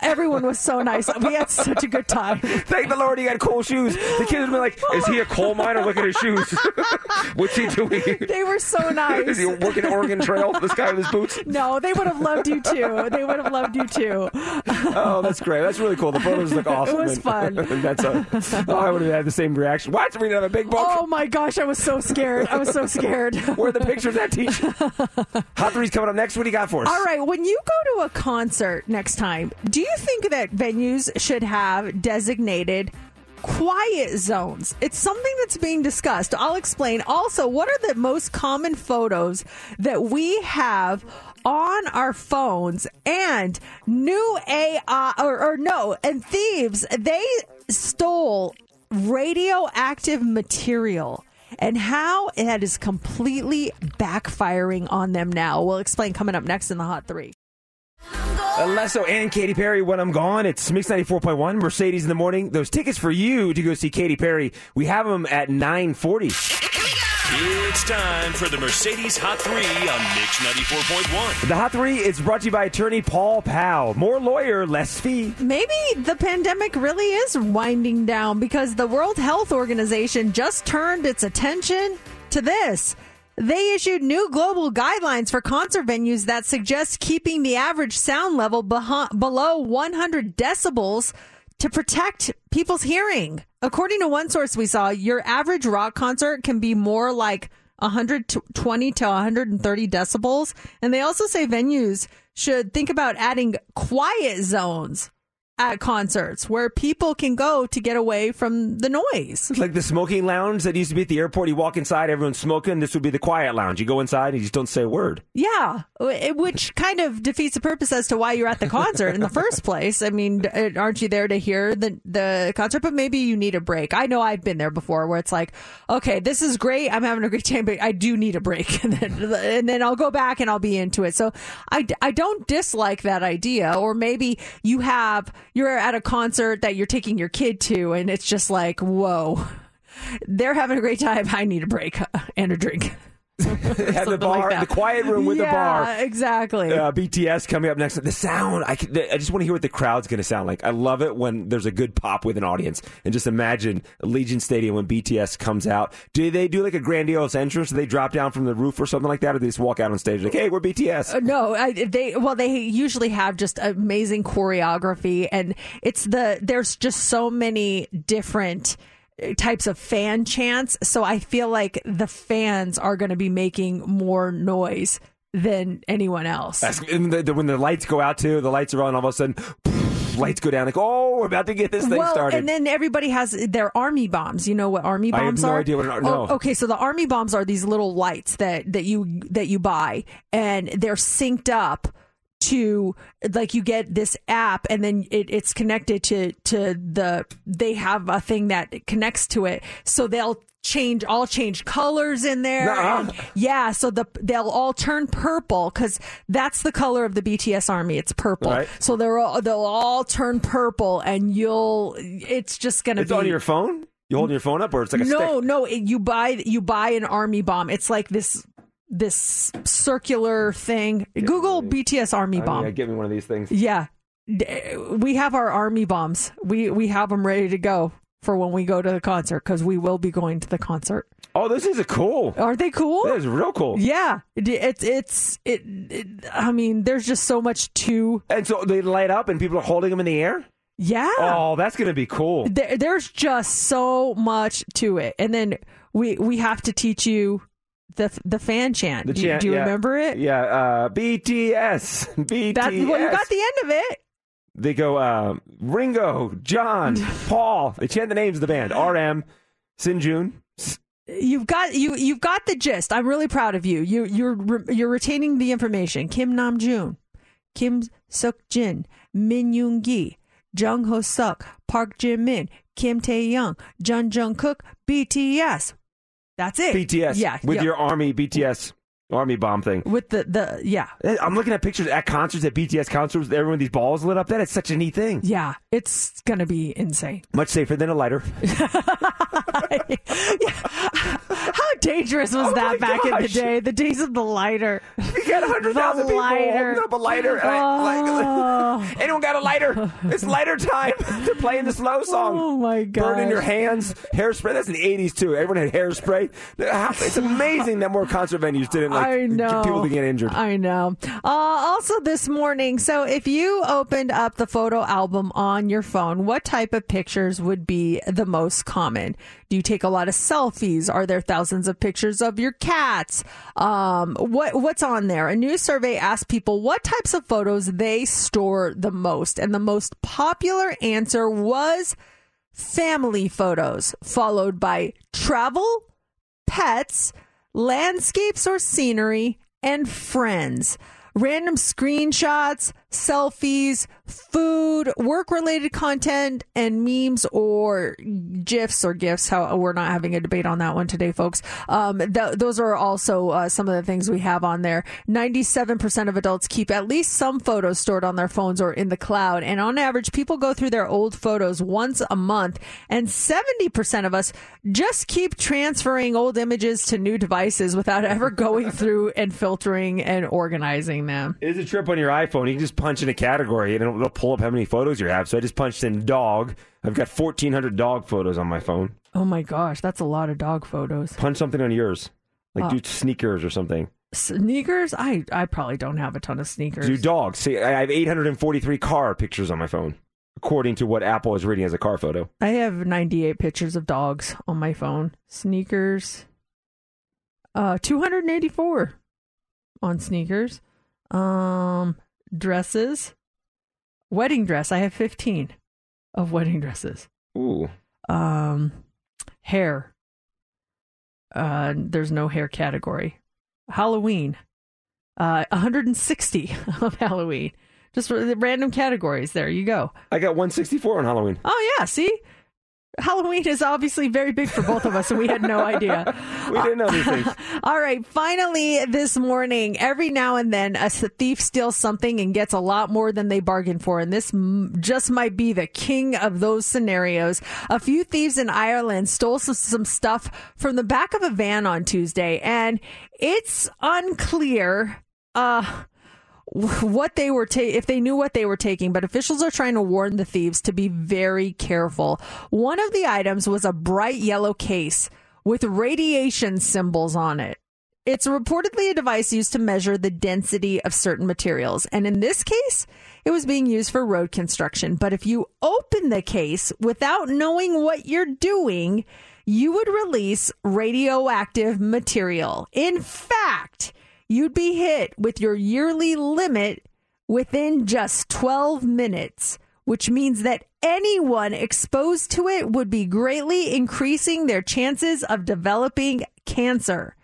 Everyone was so nice. We had such a good time. Thank the Lord he had cool shoes. The kids would be like, "Is he a coal miner? Look at his shoes. What's he doing? They were so nice. Is he working Oregon Trail? This guy with his boots." No, they would have loved you too. They would have loved you too. Oh, that's great. That's really cool. The photos look awesome. It was fun. that's a, oh, I would have had the same reaction. What? We have a big book. Oh my gosh, I was so scared. I was so scared. Where are the pictures at, teach? Hot three's coming up next. What do you got for us? All right, when you go to a concert next time, do you think that venues should have designated quiet zones? It's something that's being discussed. I'll explain. Also, what are the most common photos that we have on our phones and new AI or, or no, and thieves, they stole radioactive material and how that is completely backfiring on them now. We'll explain coming up next in the Hot Three. Alesso and Katy Perry when I'm gone. It's Mix 94.1, Mercedes in the morning. Those tickets for you to go see Katy Perry, we have them at 940. It's time for the Mercedes Hot 3 on Mix 94.1. The Hot 3 is brought to you by attorney Paul Powell. More lawyer, less fee. Maybe the pandemic really is winding down because the World Health Organization just turned its attention to this. They issued new global guidelines for concert venues that suggest keeping the average sound level below 100 decibels to protect people's hearing. According to one source we saw, your average rock concert can be more like 120 to 130 decibels. And they also say venues should think about adding quiet zones at concerts where people can go to get away from the noise. It's like the smoking lounge that used to be at the airport. You walk inside, everyone's smoking. This would be the quiet lounge. You go inside and you just don't say a word. Yeah, which kind of defeats the purpose as to why you're at the concert in the first place. I mean, aren't you there to hear the the concert? But maybe you need a break. I know I've been there before, where it's like, okay, this is great. I'm having a great time, but I do need a break, and then and then I'll go back and I'll be into it. So I, I don't dislike that idea. Or maybe you have you're at a concert that you're taking your kid to, and it's just like, whoa. They're having a great time. I need a break and a drink. Have the like bar, that. the quiet room with yeah, the bar. Exactly. Uh, BTS coming up next. The sound, I, can, I just want to hear what the crowd's going to sound like. I love it when there's a good pop with an audience. And just imagine Allegiant Stadium when BTS comes out. Do they do like a grandiose entrance? Do they drop down from the roof or something like that? Or do they just walk out on stage like, hey, we're BTS? Uh, no, I, they well they usually have just amazing choreography, and it's the there's just so many different types of fan chants. So I feel like the fans are going to be making more noise than anyone else. The, the, when the lights go out too, the lights are on, all of a sudden, lights go down. Like, oh, we're about to get this thing well, started. and then everybody has their army bombs. You know what army I have bombs no are? idea what an ar- Oh, okay, so the army bombs are these little lights that that you that you buy, and they're synced up to like you get this app and then it, it's connected to to the they have a thing that connects to it so they'll change all change colors in there and yeah so the they'll all turn purple because that's the color of the bts army it's purple Right. so they're all, they'll all turn purple and you'll it's just gonna it's be on your phone? You holding your phone up or it's like a no stick? no it, you buy you buy an army bomb it's like this this circular thing google bts army Oh, bomb yeah, get me one of these things. yeah. We have our army bombs. We we have them ready to go for when we go to the concert because we will be going to the concert. Oh, this is a cool. Aren't they cool? That is real cool. Yeah. It- It's it's it, it I mean, there's just so much to And so they light up and people are holding them in the air? Yeah. Oh, that's going to be cool. There, there's just so much to it. And then we we have to teach you the the fan chant. The do, you- chant, do you yeah. remember it? Yeah, uh, BTS. BTS. That, well, you got the end of it. They go um, Ringo, John, Paul. They chant the names of the band. RM, Sinjun. You've got you you've got the gist. I'm really proud of you. You you're you're retaining the information. Kim Nam Joon, Kim Seok Jin, Min Yoon Gi, Jung Ho Suk, Park Ji Min, Kim Tae Hyung, Jeon Jung Kook, BTS. That's it. BTS. Yeah. With yeah. your army BTS army bomb thing. with the the yeah eh, I'm looking at pictures at concerts, at BTS concerts, everyone with these balls lit up. That is such a neat thing. yeah. It's gonna be insane. Much safer than a lighter. How dangerous was Oh that back in the day? The days of the lighter. We got 100,000 The people lighter. holding up a lighter. And I, Oh. like, anyone got a lighter? It's lighter time. They're playing the slow song. Oh my god! Burning your hands, hairspray. That's in the 80s too. Everyone had hairspray. It's amazing that more concert venues didn't like I know. people to get injured. I know. Uh, also, this morning, so if you opened up the photo album on your phone, what type of pictures would be the most common? Do you take a lot of selfies? Are there thousands of pictures of your cats? Um, what what's on there? A new survey asked people what types of photos they store the most, and the most popular answer was family photos, followed by travel, pets, landscapes or scenery, and friends. Random screenshots, selfies, food, work related content, and memes or GIFs or GIFs. How we're not having a debate on that one today, folks. Um, th- those are also uh, some of the things we have on there. 97% of adults keep at least some photos stored on their phones or in the cloud. And on average, people go through their old photos once a month. And 70% of us just keep transferring old images to new devices without ever going through and filtering and organizing them. It is a trip on your iPhone. You just punch in a category and it'll, it'll pull up how many photos you have. So I just punched in dog. I've got 1,400 dog photos on my phone. Oh my gosh, that's a lot of dog photos. Punch something on yours. Like Oh. do sneakers or something. Sneakers? I, I probably don't have a ton of sneakers. Do dogs. See, I have 843 car pictures on my phone, according to what Apple is reading as a car photo. I have 98 pictures of dogs on my phone. Sneakers. Uh 284 on sneakers. Um dresses. Wedding dress. I have 15 of wedding dresses. Ooh. Um hair. Uh there's no hair category. Halloween. Uh 160 of Halloween. Just random categories. There you go. I got 164 on Halloween. Oh yeah, see? Halloween is obviously very big for both of us, and we had no idea. We didn't know these things. All right, finally this morning, every now and then a thief steals something and gets a lot more than they bargained for, and this m- just might be the king of those scenarios. A few thieves in Ireland stole some, some stuff from the back of a van on Tuesday, and it's unclear. Uh, what they were ta- if they knew what they were taking but officials are trying to warn the thieves to be very careful. One of the items was a bright yellow case with radiation symbols on it. It's reportedly a device used to measure the density of certain materials. And in this case it was being used for road construction. But if you open the case without knowing what you're doing you would release radioactive material. In fact you'd be hit with your yearly limit within just 12 minutes, which means that anyone exposed to it would be greatly increasing their chances of developing cancer.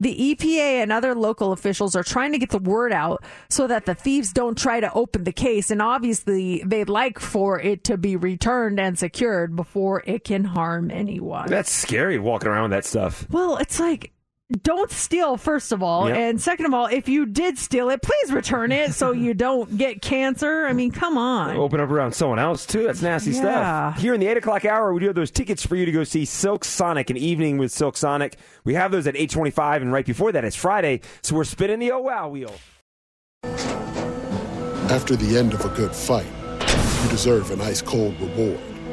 The EPA and other local officials are trying to get the word out so that the thieves don't try to open the case. And obviously, they'd like for it to be returned and secured before it can harm anyone. That's scary walking around with that stuff. Well, it's like don't steal first of all, Yep. and second of all, if you did steal it, please return it so you don't get cancer. I mean, come on. Open up around someone else too. That's nasty Yeah. stuff. Here in the eight o'clock hour, we do have those tickets for you to go see Silk Sonic, an evening with Silk Sonic. We have those at eight twenty-five, and right before that, it's Friday, so we're spinning the oh wow wheel. After the end of a good fight, you deserve an ice cold reward.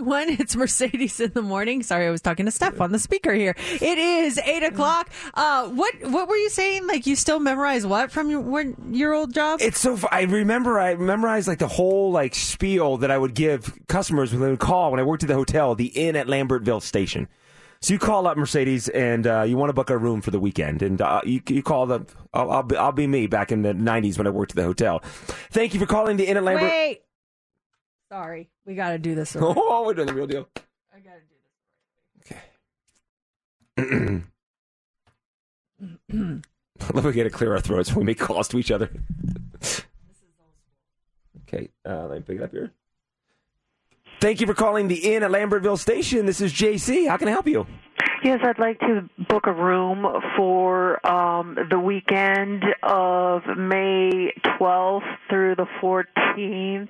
When it's Mercedes in the morning. Sorry, I was talking to Steph on the speaker here. It is eight o'clock. Uh, what what were you saying? Like you still memorize what from your when, your old job? It's so. I remember. I memorized like the whole like spiel that I would give customers when they would call when I worked at the hotel, the Inn at Lambertville Station. So you call up Mercedes and uh, you want to book a room for the weekend, and uh, you you call the. I'll, I'll be I'll be me back in the '90s when I worked at the hotel. Thank you for calling the Inn at Lambert. Wait. Sorry, we got to do this. Oh, we're doing the real deal. I gotta do this. I love we get to clear our throats when we make calls to each other. okay, uh, let me pick it up here. Thank you for calling the Inn at Lambertville Station. This is JC. How can I help you? Yes, I'd like to book a room for um, the weekend of May 12th through the 14th.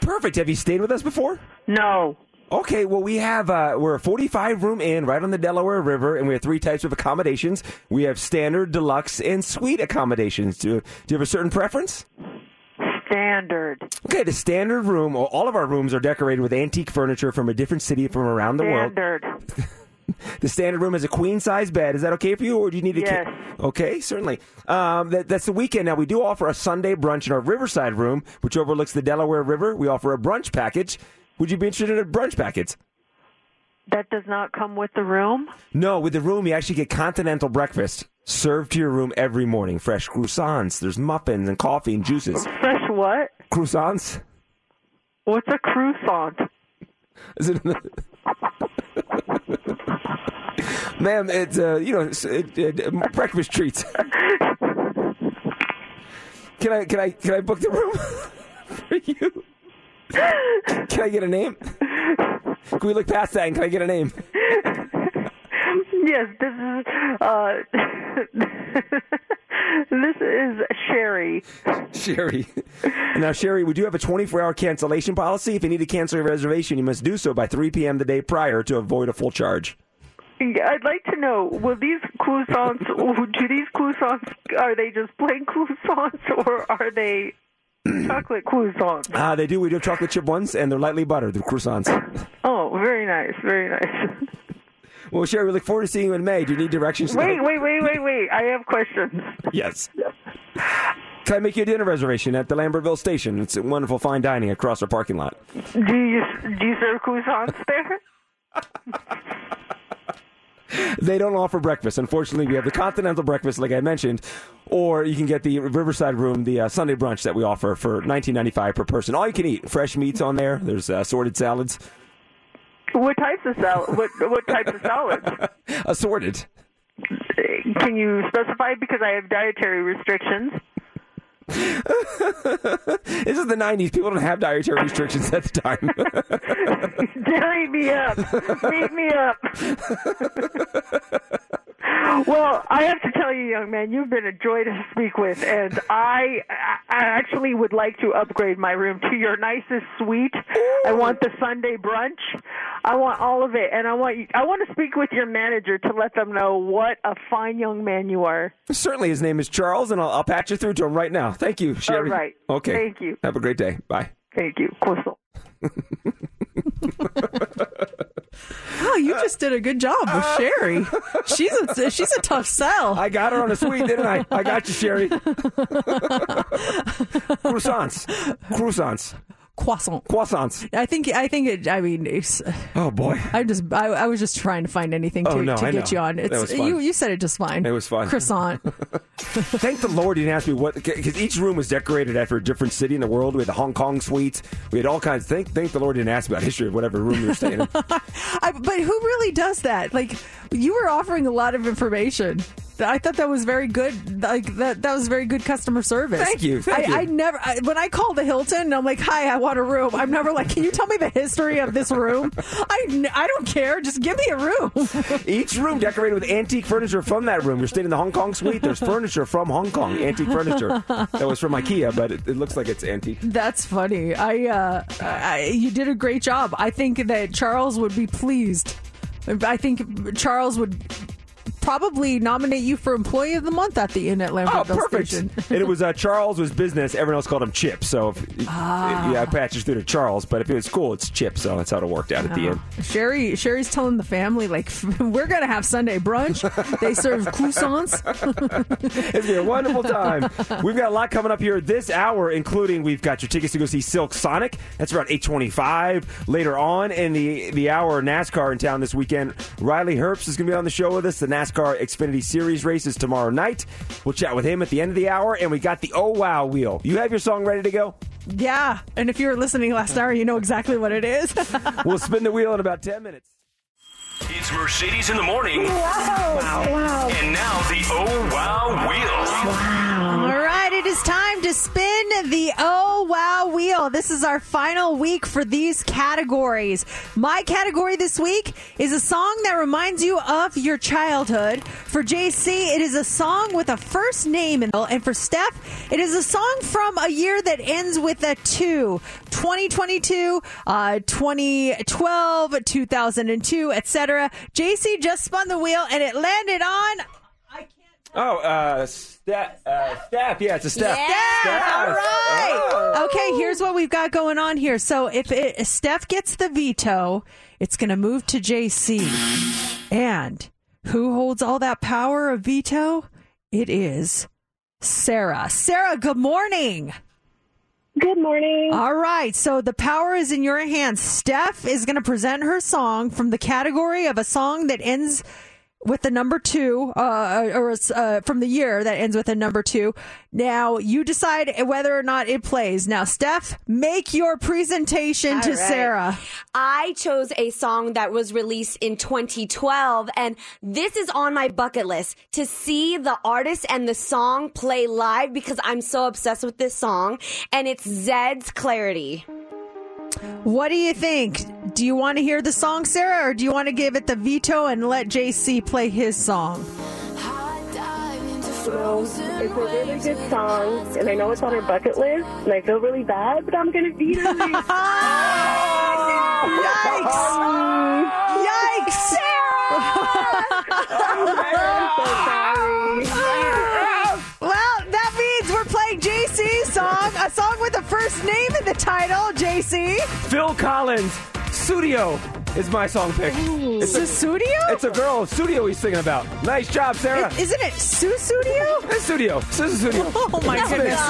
Perfect. Have you stayed with us before? No. Okay, well, we have, uh, we're a 45 room inn right on the Delaware River, and we have three types of accommodations. We have standard, deluxe, and suite accommodations. Do, do you have a certain preference? Standard. Okay, the standard room, all- all of our rooms are decorated with antique furniture from a different city from around the world. Standard. The standard room has a queen size bed. Is that okay for you, or do you need a? Yes. Okay, certainly. Um, that, that's the weekend. Now we do offer a Sunday brunch in our Riverside room, which overlooks the Delaware River. We offer a brunch package. Would you be interested in a brunch package? That does not come with the room? No, with the room you actually get continental breakfast served to your room every morning. Fresh croissants. There's muffins and coffee and juices. Fresh what? Croissants. What's a croissant? Is it? Ma'am, it's uh, you know, it's, it, it, breakfast treats. Can I can I can I book the room for you? Can I get a name? Can we look past that and can I get a name? Yes, this is uh this is Sherry. Sherry. Now, Sherry, we do have a 24 hour cancellation policy. If you need to cancel your reservation, you must do so by 3 p.m. the day prior to avoid a full charge. I'd like to know, will these croissants, do these croissants, are they just plain croissants or are they chocolate croissants? Ah, they do. We do have chocolate chip ones, and they're lightly buttered. They're croissants. Oh, very nice, very nice. Well, Sherry, we look forward to seeing you in May. Do you need directions? to- Wait, wait, wait, wait, wait. I have questions. Yes. Can I make you a dinner reservation at the Lambertville station? It's a wonderful fine dining across our parking lot. Do you do you serve croissants there? They don't offer breakfast. Unfortunately, we have the continental breakfast, like I mentioned, or you can get the Riverside Room, the uh, Sunday brunch that we offer for nineteen ninety five per person. All you can eat, fresh meats on there. There's uh, assorted salads, What types of salad? What what types of salads? assorted. Can you specify because I have dietary restrictions? This is the '90s. People don't have dietary restrictions at the time. Dairy me up. Beat me up. well, I have to tell you, young man, you've been a joy to speak with, and I, I actually would like to upgrade my room to your nicest suite. I want the Sunday brunch. I want all of it, and I want you, I want to speak with your manager to let them know what a fine young man you are. Certainly, his name is Charles, and I'll, I'll patch you through to him right now. Thank you, Sherry. All right. Okay. Thank you. Have a great day. Bye. Thank you. Croissant. Oh, you just did a good job with Sherry. She's a she's a tough sell. I got her on a sweet, didn't I? I got you, Sherry. Croissants. Croissants. Croissant. Croissants. I think I think it. I mean, it's, Oh boy. I'm just I, I was just trying to find anything to, Oh, no, to get you on. It's you you said it just fine. It was fine. Croissant. Thank the Lord you didn't ask me what because each room was decorated after a different city in the world. We had the Hong Kong suites. We had all kinds. Thank thank the Lord you didn't ask me about history of whatever room you were staying in. I, but who really does that? Like you were offering a lot of information. I thought that was very good. Like that that was very good customer service. Thank you, thank I, you. I never I, when I call the Hilton and I'm like, "Hi, I want a room." I'm never like, "Can you tell me the history of this room?" I, I don't care. Just give me a room. Each room decorated with antique furniture from that room. You're staying in the Hong Kong suite. There's furniture from Hong Kong, antique furniture that was from IKEA, but it, it looks like it's antique. That's funny. I, uh, I, you did a great job. I think that Charles would be pleased. I think Charles would probably nominate you for Employee of the Month at the Inn at Oh, Lambertville perfect. Station. and it was uh, Charles was business. Everyone else called him Chip. So if, Ah. yeah, I patched through to Charles. But if it was school, it's Chip. So that's how it worked out at the end. Sherry, Sherry's telling the family like we're gonna have Sunday brunch. they serve croissants. It's gonna be a wonderful time. We've got a lot coming up here this hour, including we've got your tickets to go see Silk Sonic. That's around eight twenty-five. Later on in the the hour, NASCAR in town this weekend. Riley Herbst is gonna be on the show with us. The NASCAR Xfinity Series races tomorrow night. We'll chat with him at the end of the hour, and we got the Oh Wow Wheel. You have your song ready to go? yeah, and if you were listening last hour, you know exactly what it is. We'll spin the wheel in about ten minutes. It's Mercedes in the morning. Wow. And now the Oh Wow Wheel. All right, it is time to spin the Oh Wow Wheel. This is our final week for these categories. My category this week is a song that reminds you of your childhood. For JC, it is a song with a first name in. And for Steph, it is a song from a year that ends with a 2. 2022, uh, 2012, 2002, etc. JC just spun the wheel and it landed on Oh, uh, staff, uh, staff. Yeah, it's a staff. Yeah, Staff. all right. Oh. Okay, here's what we've got going on here. So if, it, if Steph gets the veto, it's going to move to JC. And who holds all that power of veto? It is Sarah. Sarah, good morning. Good morning. All right, so the power is in your hands. Steph is going to present her song from the category of a song that ends with the number two, uh, or uh, from the year that ends with a number two. Now you decide whether or not it plays. Now, Steph, make your presentation to All right. Sarah. I chose a song that was released in 2012, and this is on my bucket list to see the artist and the song play live because I'm so obsessed with this song, and it's Zedd's Clarity. What do you think? Do you want to hear the song, Sarah, or do you want to give it the veto and let JC play his song? You know, it's a really good song, and I know it's on her bucket list, and I feel really bad, but I'm gonna beat her. Yikes! Well, name in the title, JC. Phil Collins, Studio is my song pick. It's a studio? It's a girl, Studio he's singing about. Nice job, Sarah. Isn't it Sue Studio? It's Studio. This is Studio. Oh my It's goodness.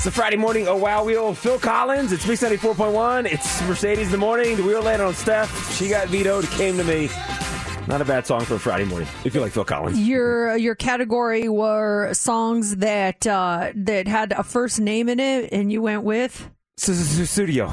It's the Friday morning Oh Wow Wheel. Phil Collins. It's Mix 94.1. It's Mercedes in the morning. The wheel landed on Steph. She got vetoed. Came to me. Not a bad song for a Friday morning. If you like Phil Collins. Your your category were songs that uh, that had a first name in it, and you went with Studio.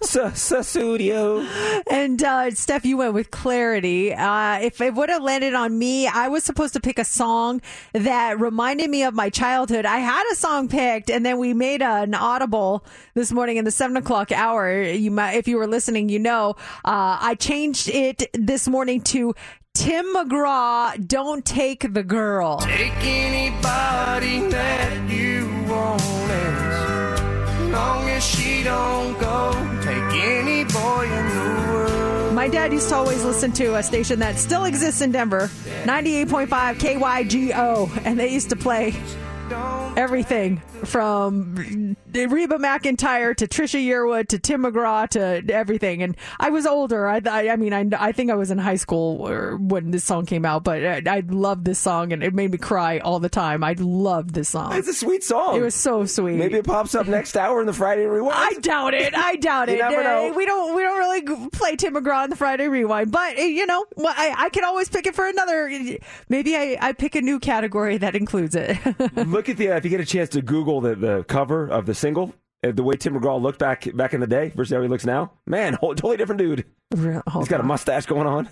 Studio. And uh, Steph, you went with clarity. Uh, if it would have landed on me, I was supposed to pick a song that reminded me of my childhood. I had a song picked, and then we made an audible this morning in the seven o'clock hour. You might, if you were listening, you know, uh, I changed it this morning to Tim McGraw. Don't take the girl. Take anybody that you want don't go. Take any boy in the world. My dad used to always listen to a station that still exists in Denver, 98.5 KYGO, and they used to play everything from Reba McEntire to Trisha Yearwood to Tim McGraw to everything. And I was older. I, I, I mean, I, I think I was in high school when this song came out, but I, I loved this song and it made me cry all the time. I loved this song. It's a sweet song. It was so sweet. Maybe it pops up next hour in the Friday Rewind. I doubt it. I doubt it. Uh. We don't. We don't really play Tim McGraw on the Friday Rewind, but uh, you know, I, I can always pick it for another. Maybe I, I pick a new category that includes it. Look at the uh, if you get a chance to Google the, the cover of the single, uh, the way Tim McGraw looked back back in the day versus how he looks now. Man, whole, totally different dude. Real- He's got a mustache going on.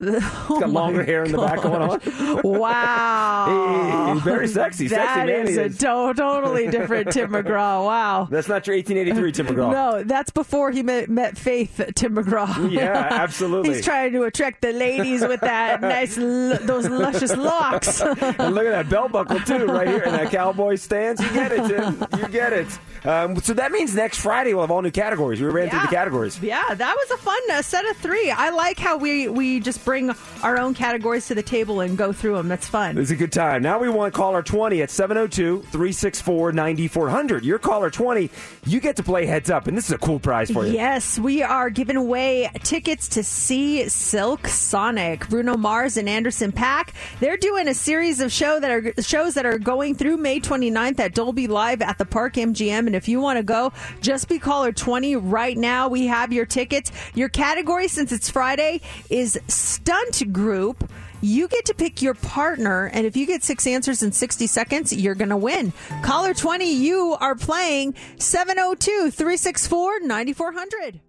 He's got longer hair in the back going on. Wow. Hey, he's very sexy. Sexy man is a is. to- totally different Tim McGraw. Wow. That's not your 1883 Tim McGraw. No, that's before he met, met Faith Tim McGraw. Yeah, absolutely. He's trying to attract the ladies with that nice, l- those luscious locks. and look at that belt buckle too, right here, in that cowboy stance. You get it, Tim. You get it. Um, so that means next Friday we'll have all new categories. We ran through the categories. Yeah, that was a fun uh, set of three. I like how we we just bring our own categories to the table and go through them. That's fun. It's a good time. Now we want caller 20 at 702 364 9400. You're caller 20. You get to play heads up, and this is a cool prize for you. Yes, we are giving away tickets to see Silk Sonic, Bruno Mars, and Anderson .Paak. They're doing a series of show that are shows that are going through May 29th at Dolby Live at the Park MGM. And if you want to go, just be caller 20 right now. We have your tickets. Your category, since it's Friday, is stunt group. You get to pick your partner, and if you get six answers in 60 seconds, you're going to win. Caller 20, you are playing 702 364 9400.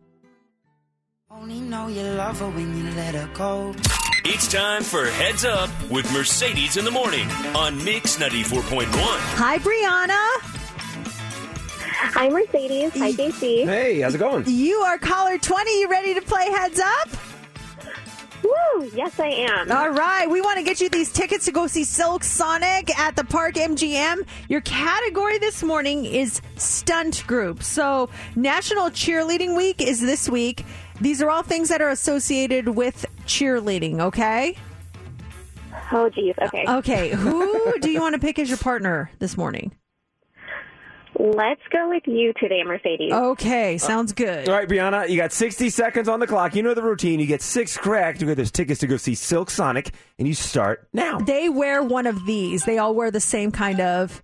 Only know you love her when you let her go. It's time for Heads Up with Mercedes in the Morning on Mix 94.1. Hi, Brianna. Hi, Mercedes. Hi, JC. Hey, how's it going? You are caller 20. You ready to play Heads Up? Woo! Yes, I am. All right. We want to get you these tickets to go see Silk Sonic at the Park MGM. Your category this morning is stunt group. So, National Cheerleading Week is this week. These are all things that are associated with cheerleading, okay? Oh, geez. Okay. Okay. Who do you want to pick as your partner this morning? Let's go with you today, Mercedes. Okay. Sounds good. All right, Brianna, you got 60 seconds on the clock. You know the routine. You get six correct. You get those tickets to go see Silk Sonic, and you start now. They wear one of these. They all wear the same kind of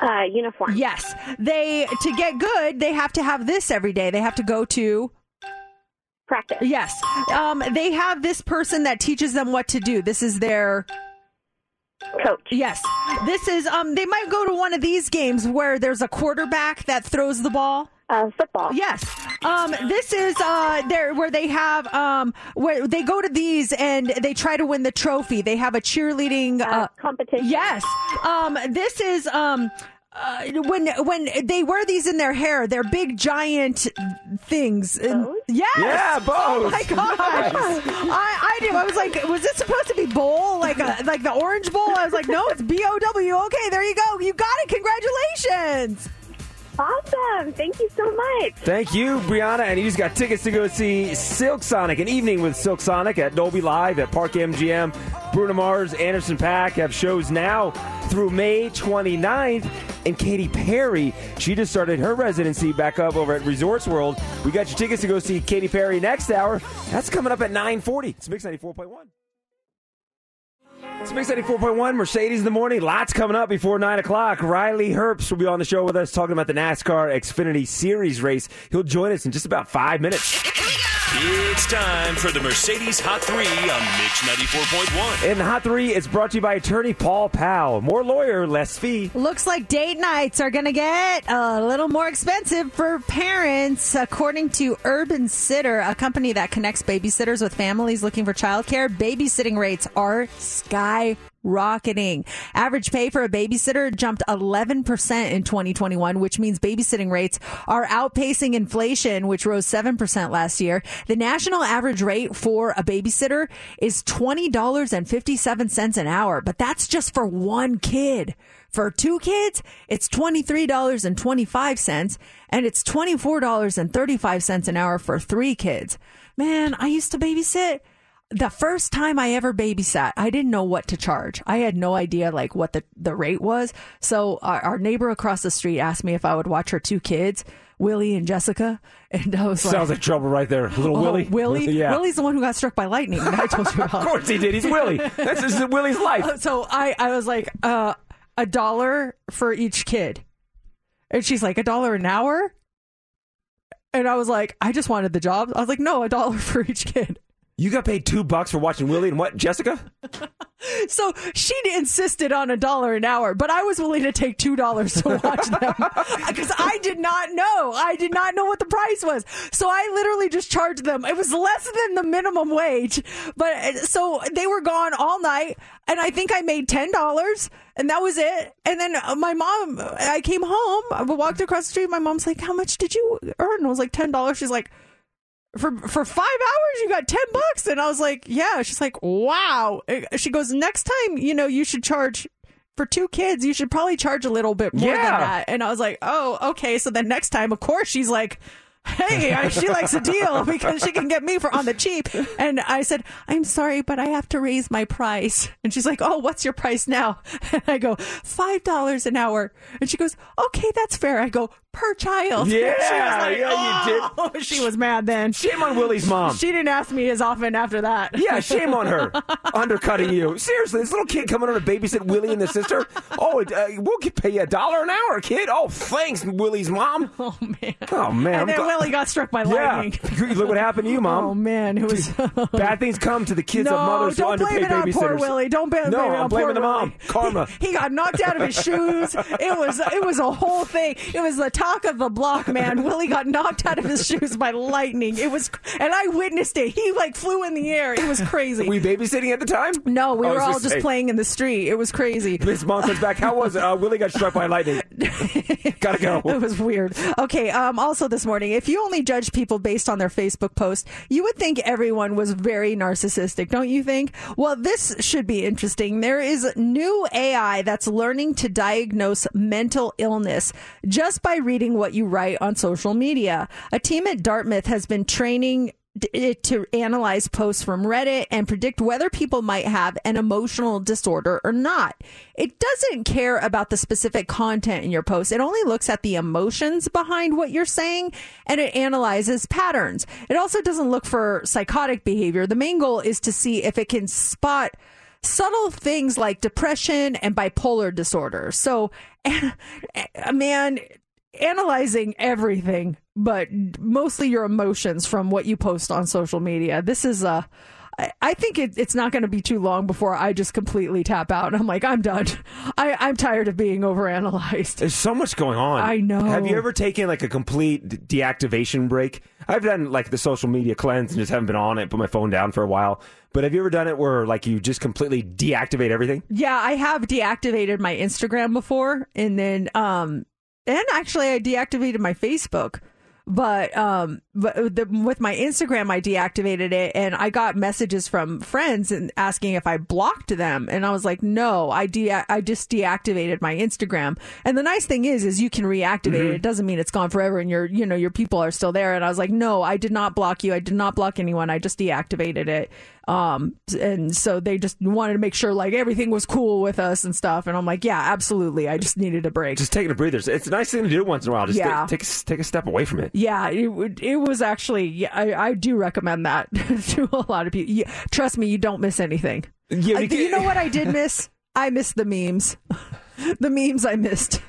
uh, uniform. Yes. They to get good, they have to have this every day. They have to go to practice. Yes. Um, they have this person that teaches them what to do. This is their coach. Yes. This is um they might go to one of these games where there's a quarterback that throws the ball. Uh, football. Yes. Um, this is uh, there where they have um, where they go to these and they try to win the trophy. They have a cheerleading uh, competition. Yes. Um, this is um, uh, when when they wear these in their hair. They're big giant things. And- Yes. Yeah, Oh my gosh. I, I knew. I was like, was this supposed to be bowl like a, like the orange bowl? I was like, no, it's B O W. Okay, there you go. You got it. Congratulations. Awesome. Thank you so much. Thank you, Brianna. And you just got tickets to go see Silk Sonic, an evening with Silk Sonic at Dolby Live at Park MGM. Bruno Mars, Anderson .Paak have shows now through May 29th. And Katy Perry, she just started her residency back up over at Resorts World. We got your tickets to go see Katy Perry next hour. That's coming up at 940. It's Mix 94.1. It's Mix 94.1, Mercedes in the morning. Lots coming up before 9 o'clock. Riley Herbst will be on the show with us talking about the NASCAR Xfinity Series race. He'll join us in just about five minutes. It's time for the Mercedes Hot 3 on Mix 94.1. And the Hot 3 is brought to you by attorney Paul Powell. More lawyer, less fee. Looks like date nights are going to get a little more expensive for parents, according to Urban Sitter, a company that connects babysitters with families looking for childcare. Babysitting rates are skyrocketing. Average pay for a babysitter jumped 11% in 2021, which means babysitting rates are outpacing inflation, which rose 7% last year. The national average rate for a babysitter is $20.57 an hour, but that's just for one kid. For two kids, it's $23.25 and it's $24.35 an hour for three kids. Man, I used to babysit. The first time I ever babysat, I didn't know what to charge. I had no idea like what the, the rate was. So our, our neighbor across the street asked me if I would watch her two kids, Willie and Jessica. And I was like Sounds like trouble right there. Little Oh, Willie. Willie? yeah. Willie's the one who got struck by lightning I told you about. Of course he did. He's Willie. That's just Willie's life. So I, I was like, uh, a dollar for each kid. And she's like, a dollar an hour? And I was like, I just wanted the job. I was like, no, a dollar for each kid. You got paid two bucks for watching Willie and what, Jessica? so she insisted on a dollar an hour, but I was willing to take two dollars to watch them because I did not know. I did not know what the price was, so I literally just charged them. It was less than the minimum wage, but uh, so they were gone all night, and I think I made ten dollars. And that was it. And then uh, my mom, I came home, I walked across the street. My mom's like, "How much did you earn?" I was like, ten dollars. She's like, for for five hours you got 10 bucks. And i was like yeah. She's like wow. She goes next time you know you should charge for two kids you should probably charge a little bit more Yeah. than that. And i was like oh okay. So then next time of course she's like hey she likes a deal because she can get me for on the cheap and i said i'm sorry but i have to raise my price and she's like oh what's your price now and i go five dollars an hour and she goes okay that's fair i go per child Yeah, she was like, yeah, you "Oh." did she was mad then Shame on Willie's mom. she didn't ask me as often after that. Yeah, shame on her undercutting you. Seriously, this little kid coming over to babysit Willie and the sister. Oh, uh, we'll pay you a dollar an hour, kid. Oh, thanks, Willie's mom. Oh man. Oh man. Willie got struck by Yeah. lightning. Look what happened to you, mom. Oh man, it was Bad things come to the kids no, of mothers who don't underpay blame it on babysitters. poor Willie. Don't blame, no, blame it I'm on blaming poor the mom. Karma. He got knocked out of his shoes. It was it was a whole thing. It was the talk of the block, man. Willie got knocked out of his shoes by lightning. It was, and I witnessed it. He like flew in the air. It was crazy. Were you babysitting at the time? no, we I were all just playing in the street. It was crazy. Miss mom comes back. How was it? Uh, Willie got struck by lightning. Gotta go. It was weird. Okay. Um, also this morning, if you only judge people based on their Facebook post, you would think everyone was very narcissistic, don't you think? Well, this should be interesting. There is new AI that's learning to diagnose mental illness just by reading what you write on social media. A team at Dartmouth has been training Eh, to analyze posts from Reddit and predict whether people might have an emotional disorder or not. It doesn't care about the specific content in your post. It only looks at the emotions behind what you're saying and it analyzes patterns. It also doesn't look for psychotic behavior. The main goal is to see if it can spot subtle things like depression and bipolar disorder. So, a eh, man, analyzing everything, but mostly your emotions from what you post on social media. This is a. I- I think it, it's not going to be too long before I just completely tap out. And I'm like, I'm done. I, I'm tired of being overanalyzed. There's so much going on. I know. Have you ever taken like a complete deactivation break? I've done like the social media cleanse and just haven't been on it, put my phone down for a while. But have you ever done it where like you just completely deactivate everything? Yeah, I have deactivated my Instagram before, and then um, and actually I deactivated my Facebook. But um, but the, with my Instagram, I deactivated it, and I got messages from friends and asking if I blocked them, and I was like, no, I de- I just deactivated my Instagram. And the nice thing is, is you can reactivate it. Mhm. It doesn't mean it's gone forever, and your you know your people are still there. And I was like, no, I did not block you. I did not block anyone. I just deactivated it. Um, and so they just wanted to make sure like everything was cool with us and stuff. And I'm like, yeah, absolutely. I just needed a break. Just taking a breather. It's a nice thing to do once in a while. Just Yeah. take, take, a, take a step away from it. Yeah, it would. It was actually. Yeah, I, I do recommend that to a lot of people. Yeah, trust me, you don't miss anything. Yeah, Uh, you you know what I did miss? I missed the memes. the memes I missed.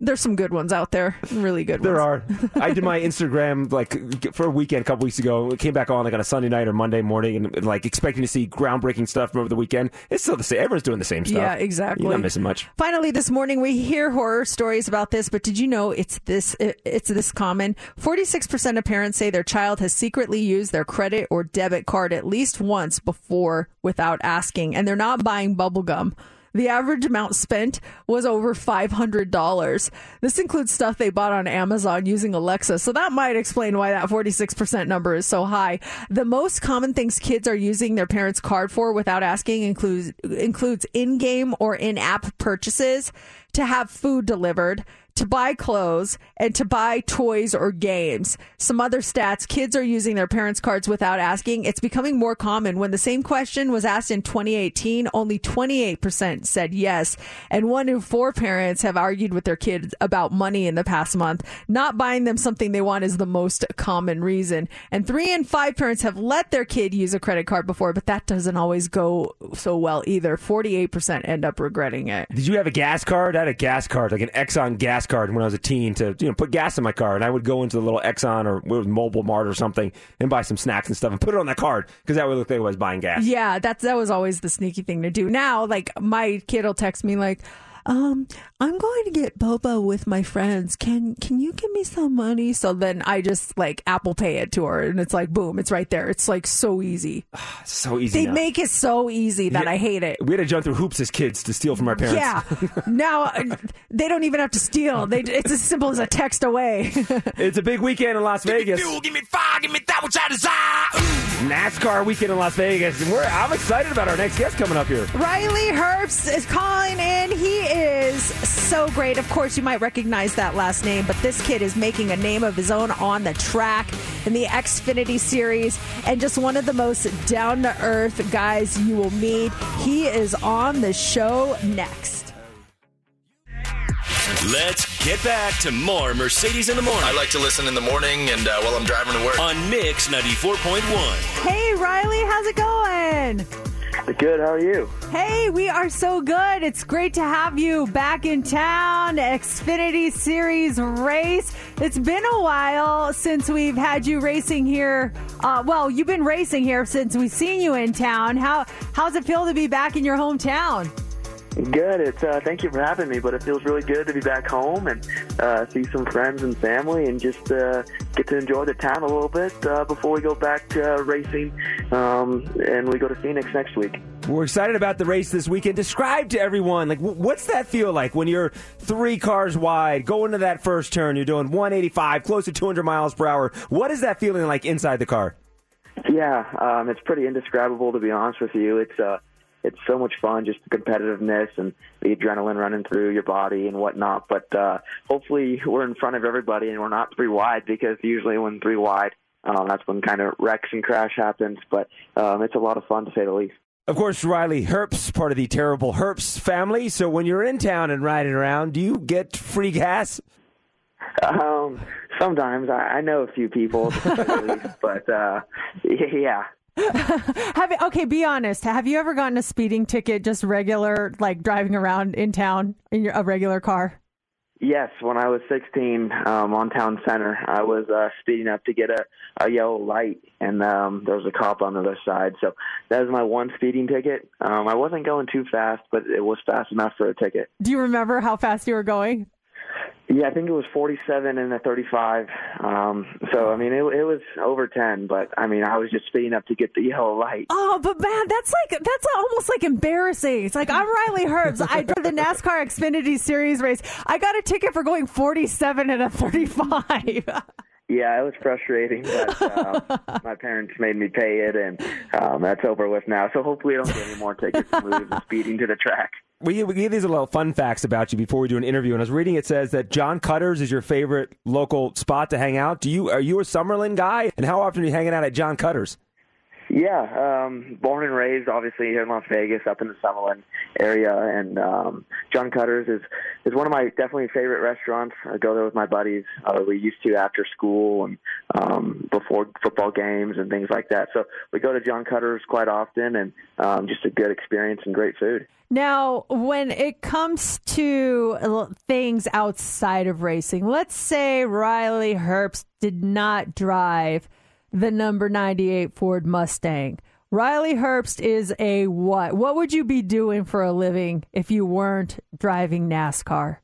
There's some good ones out there. Really good There ones. There are. I did my Instagram like for a weekend a couple weeks ago. It came back on like on a Sunday night or Monday morning, and, and, like expecting to see groundbreaking stuff from over the weekend. It's still the same. Everyone's doing the same stuff. Yeah, exactly. You're not missing much. Finally, this morning we hear horror stories about this, but did you know it's this it- it's this common? 46% of parents say their child has secretly used their credit or debit card at least once before without asking, and they're not buying bubble gum. The average amount spent was over $500. This includes stuff they bought on Amazon using Alexa. So that might explain why that 46% number is so high. The most common things kids are using their parents' card for without asking includes includes in-game or in-app purchases, to have food delivered, to buy clothes, and to buy toys or games. Some other stats kids are using their parents' cards without asking. It's becoming more common. When the same question was asked in 2018, only 28% said yes. And one in four parents have argued with their kids about money in the past month. Not buying them something they want is the most common reason. And three in five parents have let their kid use a credit card before, but that doesn't always go so well either. 48% end up regretting it. Did you have a gas card I had a gas card, like an Exxon gas card, when I was a teen to you know put gas in my car, and I would go into the little Exxon or it was Mobil Mart or something and buy some snacks and stuff and put it on that card because that would look like I was buying gas. Yeah, that's that was always the sneaky thing to do. Now, like my kid will text me like, um, I'm going to get boba with my friends. Can can you give me some money? So then I just like Apple Pay it to her, and it's like boom, it's right there. It's like so easy. so easy. They now. make it so easy that Yeah. I hate it. We had to jump through hoops as kids to steal from our parents. Yeah. now uh, they don't even have to steal. They it's as simple as a text away. It's a big weekend in Las Vegas. give me fire, give me that which I desire. NASCAR weekend in Las Vegas. And we're, I'm excited about our next guest coming up here. Riley Herbst is calling in. He is so great. Of course, you might recognize that last name, but this kid is making a name of his own on the track in the Xfinity Series and just one of the most down to earth guys you will meet. He is on the show next. Let's get back to more Mercedes in the morning. I like to listen in the morning and uh, while I'm driving to work. on Mix 94.1. Hey, Riley, how's it going? Good. How are you? Hey, we are so good. It's great to have you back in town. Xfinity Series race. It's been a while since we've had you racing here. Uh, well, you've been racing here since we've seen you in town. How how's it feel to be back in your hometown? Good. It's uh, thank you for having me, but it feels really good to be back home and uh, see some friends and family and just uh, get to enjoy the town a little bit uh, before we go back to uh, racing um, and we go to Phoenix next week. We're excited about the race this weekend. Describe to everyone, like, wh- what's that feel like when you're three cars wide, going to that first turn, you're doing 185, close to 200 miles per hour. What is that feeling like inside the car? Yeah, um, it's pretty indescribable to be honest with you. It's uh, it's so much fun, just the competitiveness and the adrenaline running through your body and whatnot. But uh, hopefully, we're in front of everybody and we're not three wide because usually when three wide, um, that's when kind of wrecks and crash happens. But um, it's a lot of fun to say the least. Of course, Riley Herbst, part of the Terrible Herbst family. So when you're in town and riding around, do you get free gas? Um, sometimes I, I know a few people, to say the least, but uh, yeah. Have okay, be honest. Have you ever gotten a speeding ticket just regular, like driving around in town in your, a regular car? Yes, when I was 16 um, on town center, I was uh, speeding up to get a, a yellow light, and um, there was a cop on the other side. So that was my one speeding ticket. Um, I wasn't going too fast, but it was fast enough for a ticket. Do you remember how fast you were going? Yeah, I think it was 47 and a 35. Um, so I mean, it, it was over 10, but I mean, I was just speeding up to get the yellow light. Oh, but man, that's like that's almost like embarrassing. It's like I'm Riley Herbst. I drove the NASCAR Xfinity Series race. I got a ticket for going 47 and a 35. Yeah, it was frustrating, but um, my parents made me pay it, and um, that's over with now. So hopefully, I don't get any more tickets for speeding to the track. We, we give these little fun facts about you before we do an interview. And I was reading it says that John Cutters is your favorite local spot to hang out. Do you are you a Summerlin guy? And how often are you hanging out at John Cutters? Yeah, um, born and raised, obviously here in Las Vegas, up in the Summerlin area, and um, John Cutter's is is one of my definitely favorite restaurants. I go there with my buddies. Uh, we used to after school and um, before football games and things like that. So we go to John Cutter's quite often, and um, just a good experience and great food. Now, when it comes to things outside of racing, let's say Riley Herbst did not drive the number 98 Ford Mustang. Riley Herbst is a what? What would you be doing for a living if you weren't driving NASCAR?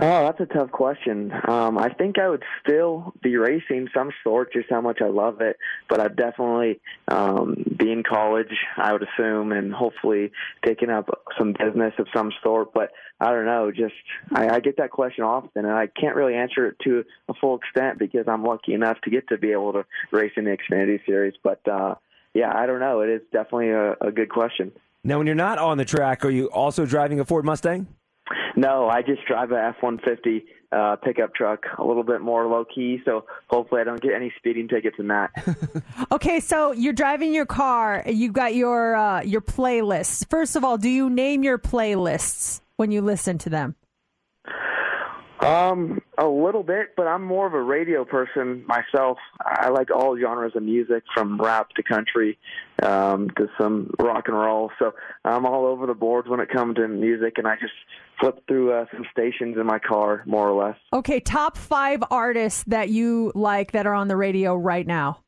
Oh, that's a tough question. Um, I think I would still be racing some sort, just how much I love it. But I'd definitely um, be in college, I would assume, and hopefully taking up some business of some sort. But I don't know. Just I, I get that question often, and I can't really answer it to a full extent because I'm lucky enough to get to be able to race in the Xfinity Series. But uh, yeah, I don't know. It is definitely a, a good question. Now, when you're not on the track, are you also driving a Ford Mustang? No, I just drive a F-150 uh, pickup truck, a little bit more low key. So hopefully, I don't get any speeding tickets in that. Okay, so you're driving your car. You've got your uh, your playlists. First of all, do you name your playlists when you listen to them? Um, a little bit, but I'm more of a radio person myself. I like all genres of music, from rap to country, um, to some rock and roll. So I'm all over the boards when it comes to music, and I just flip through uh, some stations in my car, more or less. Okay, top five artists that you like that are on the radio right now.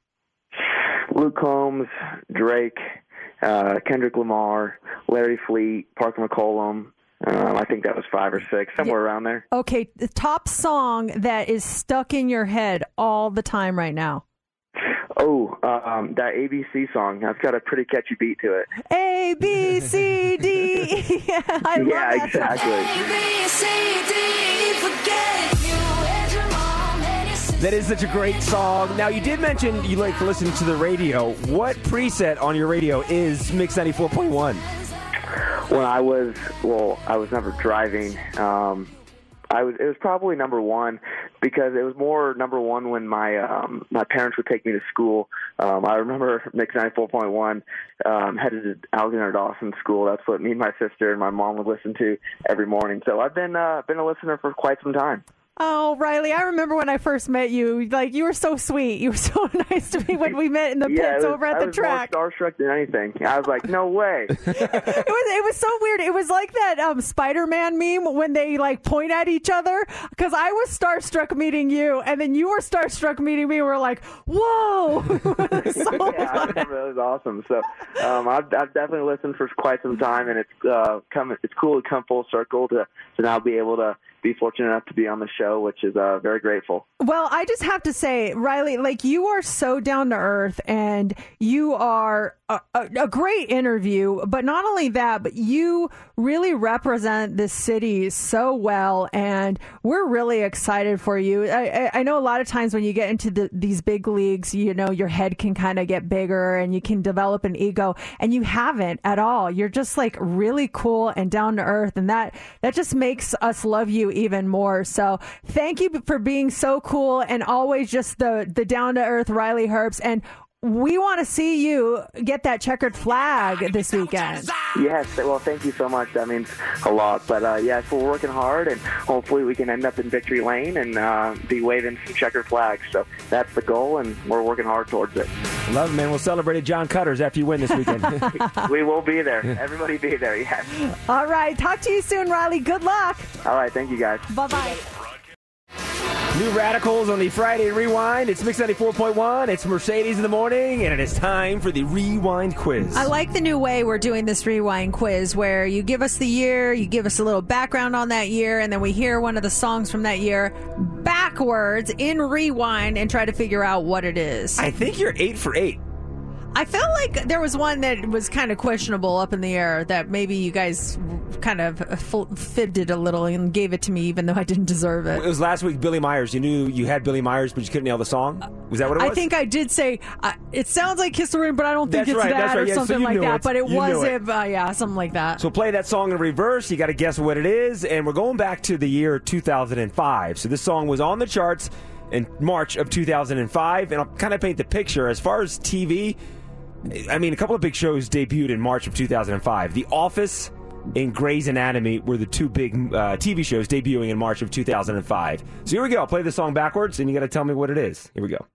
Luke Combs, Drake, uh, Kendrick Lamar, Larry Fleet, Parker McCollum. Um, I think that was five or six, somewhere around there. Okay, the top song that is stuck in your head all the time right now. Oh, um, that ABC song. That's got a pretty catchy beat to it. A B C D. E. I love yeah, that song. exactly. That is such a great song. Now, you did mention you like to listen to the radio. What preset on your radio is Mix 94.1? When I was well, I was never driving. Um, I was. It was probably number one because it was more number one when my um, my parents would take me to school. Um, I remember Mix ninety four point one um, headed to Alexander Dawson School. That's what me and my sister and my mom would listen to every morning. So I've been uh, been a listener for quite some time. Oh, Riley, I remember when I first met you. Like, you were so sweet. You were so nice to me when we met in the yeah, pits it was, over at I the was track. more starstruck than anything. I was like, no way. it was it was so weird. It was like that um, Spider-Man meme when they like point at each other. Because I was starstruck meeting you, and then you were starstruck meeting me. We were like, "Whoa!" so yeah, I remember it was awesome. So um, I've, I've definitely listened for quite some time, and it's uh, come it's cool to come full circle to to now be able to be fortunate enough to be on the show, which is uh, very grateful. Well, I just have to say, Riley, like you are so down to earth and you are a, a, a great interview. But not only that, but you really represent this city so well. And we're really excited for you. I, I- I know a lot of times when you get into the, these big leagues, you know, your head can kind of get bigger and you can develop an ego and you haven't at all. You're just like really cool and down to earth. And that, that just makes us love you even more. So thank you for being so cool and always just the, the down to earth Riley Herbst. And we want to see you get that checkered flag this weekend. Yes, well, thank you so much. That means a lot. But uh, yes, we're working hard, and hopefully we can end up in victory lane and uh, be waving some checkered flags. So that's the goal, and we're working hard towards it. Love it, man. We'll celebrate at John Cutter's after you win this weekend. we will be there. Everybody be there. Yes. All right. Talk to you soon, Riley. Good luck. All right. Thank you, guys. Bye bye. New Radicals on the Friday Rewind. It's Mix 94.1. It's Mercedes in the morning, and it is time for the Rewind quiz. I like the new way we're doing this rewind quiz where you give us the year, you give us a little background on that year, and then we hear one of the songs from that year backwards in rewind and try to figure out what it is. I think you're eight for eight. I felt like there was one that was kind of questionable up in the air that maybe you guys kind of fibbed it a little and gave it to me even though I didn't deserve It it. was last week, Billie Myers. You knew you had Billie Myers, but you couldn't nail the song. Was that what it was? I think I did say uh, it sounds like Kiss the Ring, but I don't think That's it's right, that that's right. or Yeah, something you like that. it. But it You was it. it. Uh, yeah, something like that. So play that song in reverse. You got to guess what it is, and we're going back to the year 2005. So this song was on the charts in March of 2005, and I'll kind of paint the picture as far as TV. I mean, a couple of big shows debuted in March of 2005. The Office and Grey's Anatomy were the two big uh, TV shows debuting in March of 2005. So here we go. I'll play the song backwards, and you got to tell me what it is. Here we go.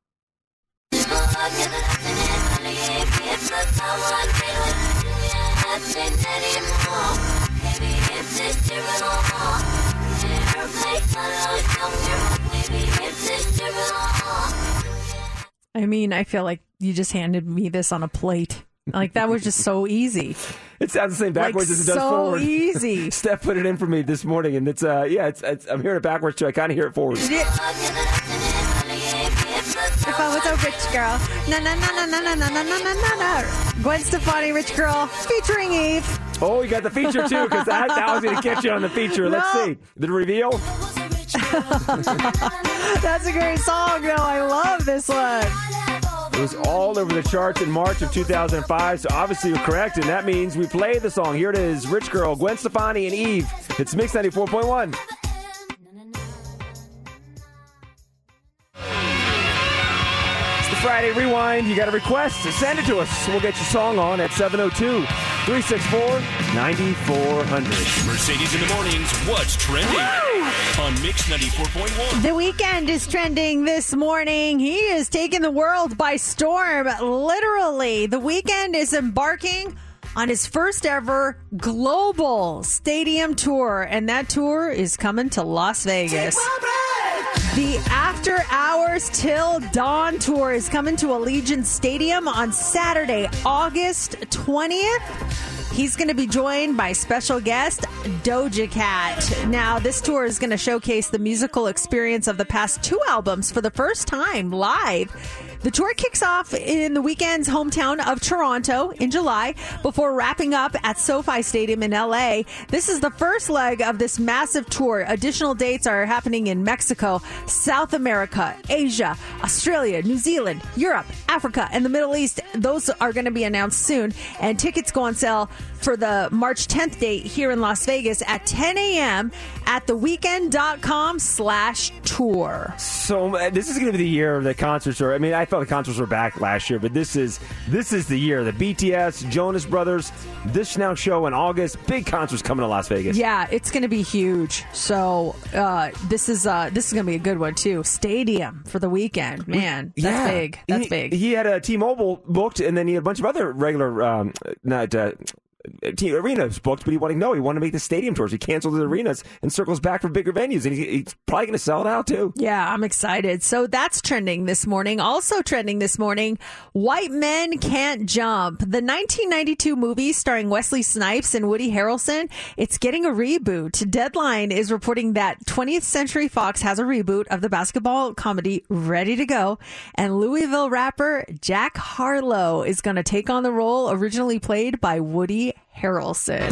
I mean, I feel like you just handed me this on a plate. Like that was just so easy. It sounds the same backwards Like, as it does so forward. easy. Steph put it in for me this morning, and it's uh yeah, it's, it's I'm hearing it backwards too. I kind of hear it forward. If I was a rich girl, na na na na na na na na na na. Gwen Stefani, rich girl, featuring Eve. Oh, you got the feature too, because that, that was going to catch you on the feature. Let's No. see the reveal. That's a great song, though. I love this one. It was all over the charts in March of 2005. So obviously you're correct, and that means we play the song. Here it is, "Rich Girl," Gwen Stefani and Eve. It's Mix 94.1. It's the Friday Rewind. You got a request? Send it to us. We'll get your song on at 702 364 9400. Mercedes in the mornings. What's trending on Mix 94.1? The Weeknd is trending this morning. He is taking the world by storm, literally. The Weeknd is embarking on his first ever global stadium tour, and that tour is coming to Las Vegas. The After Hours Till Dawn tour is coming to Allegiant Stadium on Saturday, August 20th. He's going to be joined by special guest Doja Cat. Now, this tour is going to showcase the musical experience of the past two albums for the first time live. The tour kicks off in the Weeknd's hometown of Toronto in July before wrapping up at SoFi Stadium in LA. This is the first leg of this massive tour. Additional dates are happening in Mexico, South America, Asia, Australia, New Zealand, Europe, Africa, and the Middle East. Those are going to be announced soon, and tickets go on sale for the March 10th date here in Las Vegas at 10 a.m. at theweeknd.com slash tour. So uh, this is going to be the year of the concerts. Or I mean, I felt the concerts were back last year, but this is this is the year. The BTS, Jonas Brothers, this now show in August. Big concerts coming to Las Vegas. Yeah, it's going to be huge. So uh, this is uh, this is going to be a good one too. Stadium for the Weeknd, man. That's Yeah. big. That's he, big. He had a T-Mobile booked, and then he had a bunch of other regular, um, not uh, arenas booked. But he wanted no, he wanted to make the stadium tours. He canceled the arenas and circles back for bigger venues, and he, he's probably going to sell it out too. Yeah, I'm excited. So that's trending this morning. Also trending this morning, White Men Can't Jump. The 1992 movie starring Wesley Snipes and Woody Harrelson, it's getting a reboot. Deadline is reporting that 20th Century Fox has a reboot of the basketball comedy ready to go. And Louisville rapper Jack Harlow is going to take on the role originally played by Woody Harrelson.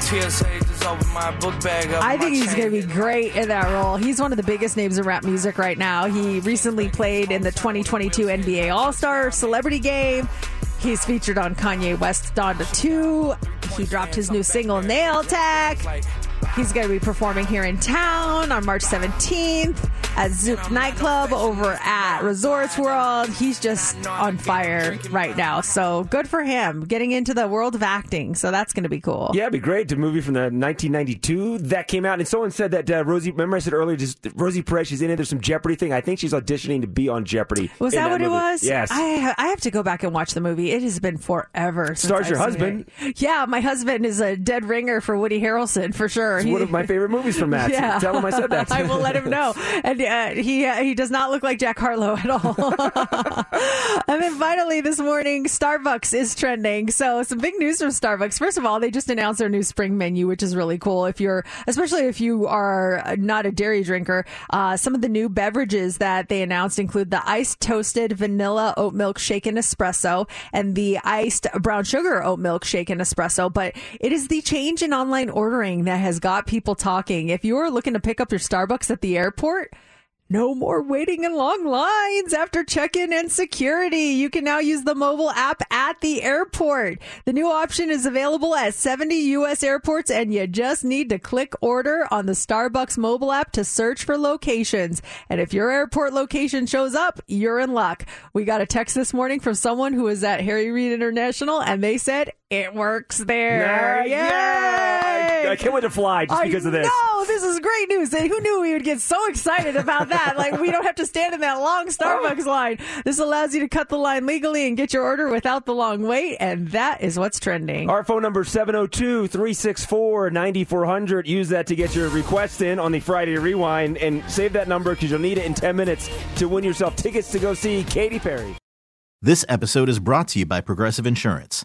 TSA just opened my book bag up. I think he's going to be great in that role. He's one of the biggest names in rap music right now. He recently played in the 2022 NBA All Star Celebrity Game. He's featured on Kanye West's Donda 2. He dropped his new single, Nail Tech. He's going to be performing here in town on March 17th at Zouk Nightclub over at Resorts World. He's just on fire right now. So good for him getting into the world of acting. So that's going to be cool. Yeah, it'd be great. The movie from the 1992 that came out, and someone said that uh, Rosie. Remember, I said earlier, just Rosie Perez. She's in it. There's some Jeopardy thing. I think she's auditioning to be on Jeopardy. Was in that, what it was? Yes. I I have to go back and watch the movie. It has been forever. Since Stars I've your husband. it. Yeah, my husband is a dead ringer for Woody Harrelson for sure. It's one of my favorite movies from Matt. Yeah. Tell him I said that. I will let him know. And uh, he uh, he does not look like Jack Harlow at all. and then finally this morning, Starbucks is trending. So some big news from Starbucks. First of all, they just announced their new spring menu, which is really cool. If you're, especially if you are not a dairy drinker, uh, some of the new beverages that they announced include the iced toasted vanilla oat milk shaken espresso and the iced brown sugar oat milk shaken espresso. But it is the change in online ordering that has got people talking. If you're looking to pick up your Starbucks at the airport, no more waiting in long lines after check-in and security. You can now use the mobile app at the airport. The new option is available at 70 U.S. airports and you just need to click order on the Starbucks mobile app to search for locations. And if your airport location shows up, you're in luck. We got a text this morning from someone who was at Harry Reid International and they said it works there. Yeah, Yay! I can't wait to fly just I because of this. know, this is great news. And who knew we would get so excited about that? Like, we don't have to stand in that long Starbucks line. This allows you to cut the line legally and get your order without the long wait. And that is what's trending. Our phone number is 702 364 9400. Use that to get your request in on the Friday Rewind and save that number because you'll need it in 10 minutes to win yourself tickets to go see Katy Perry. This episode is brought to you by Progressive Insurance.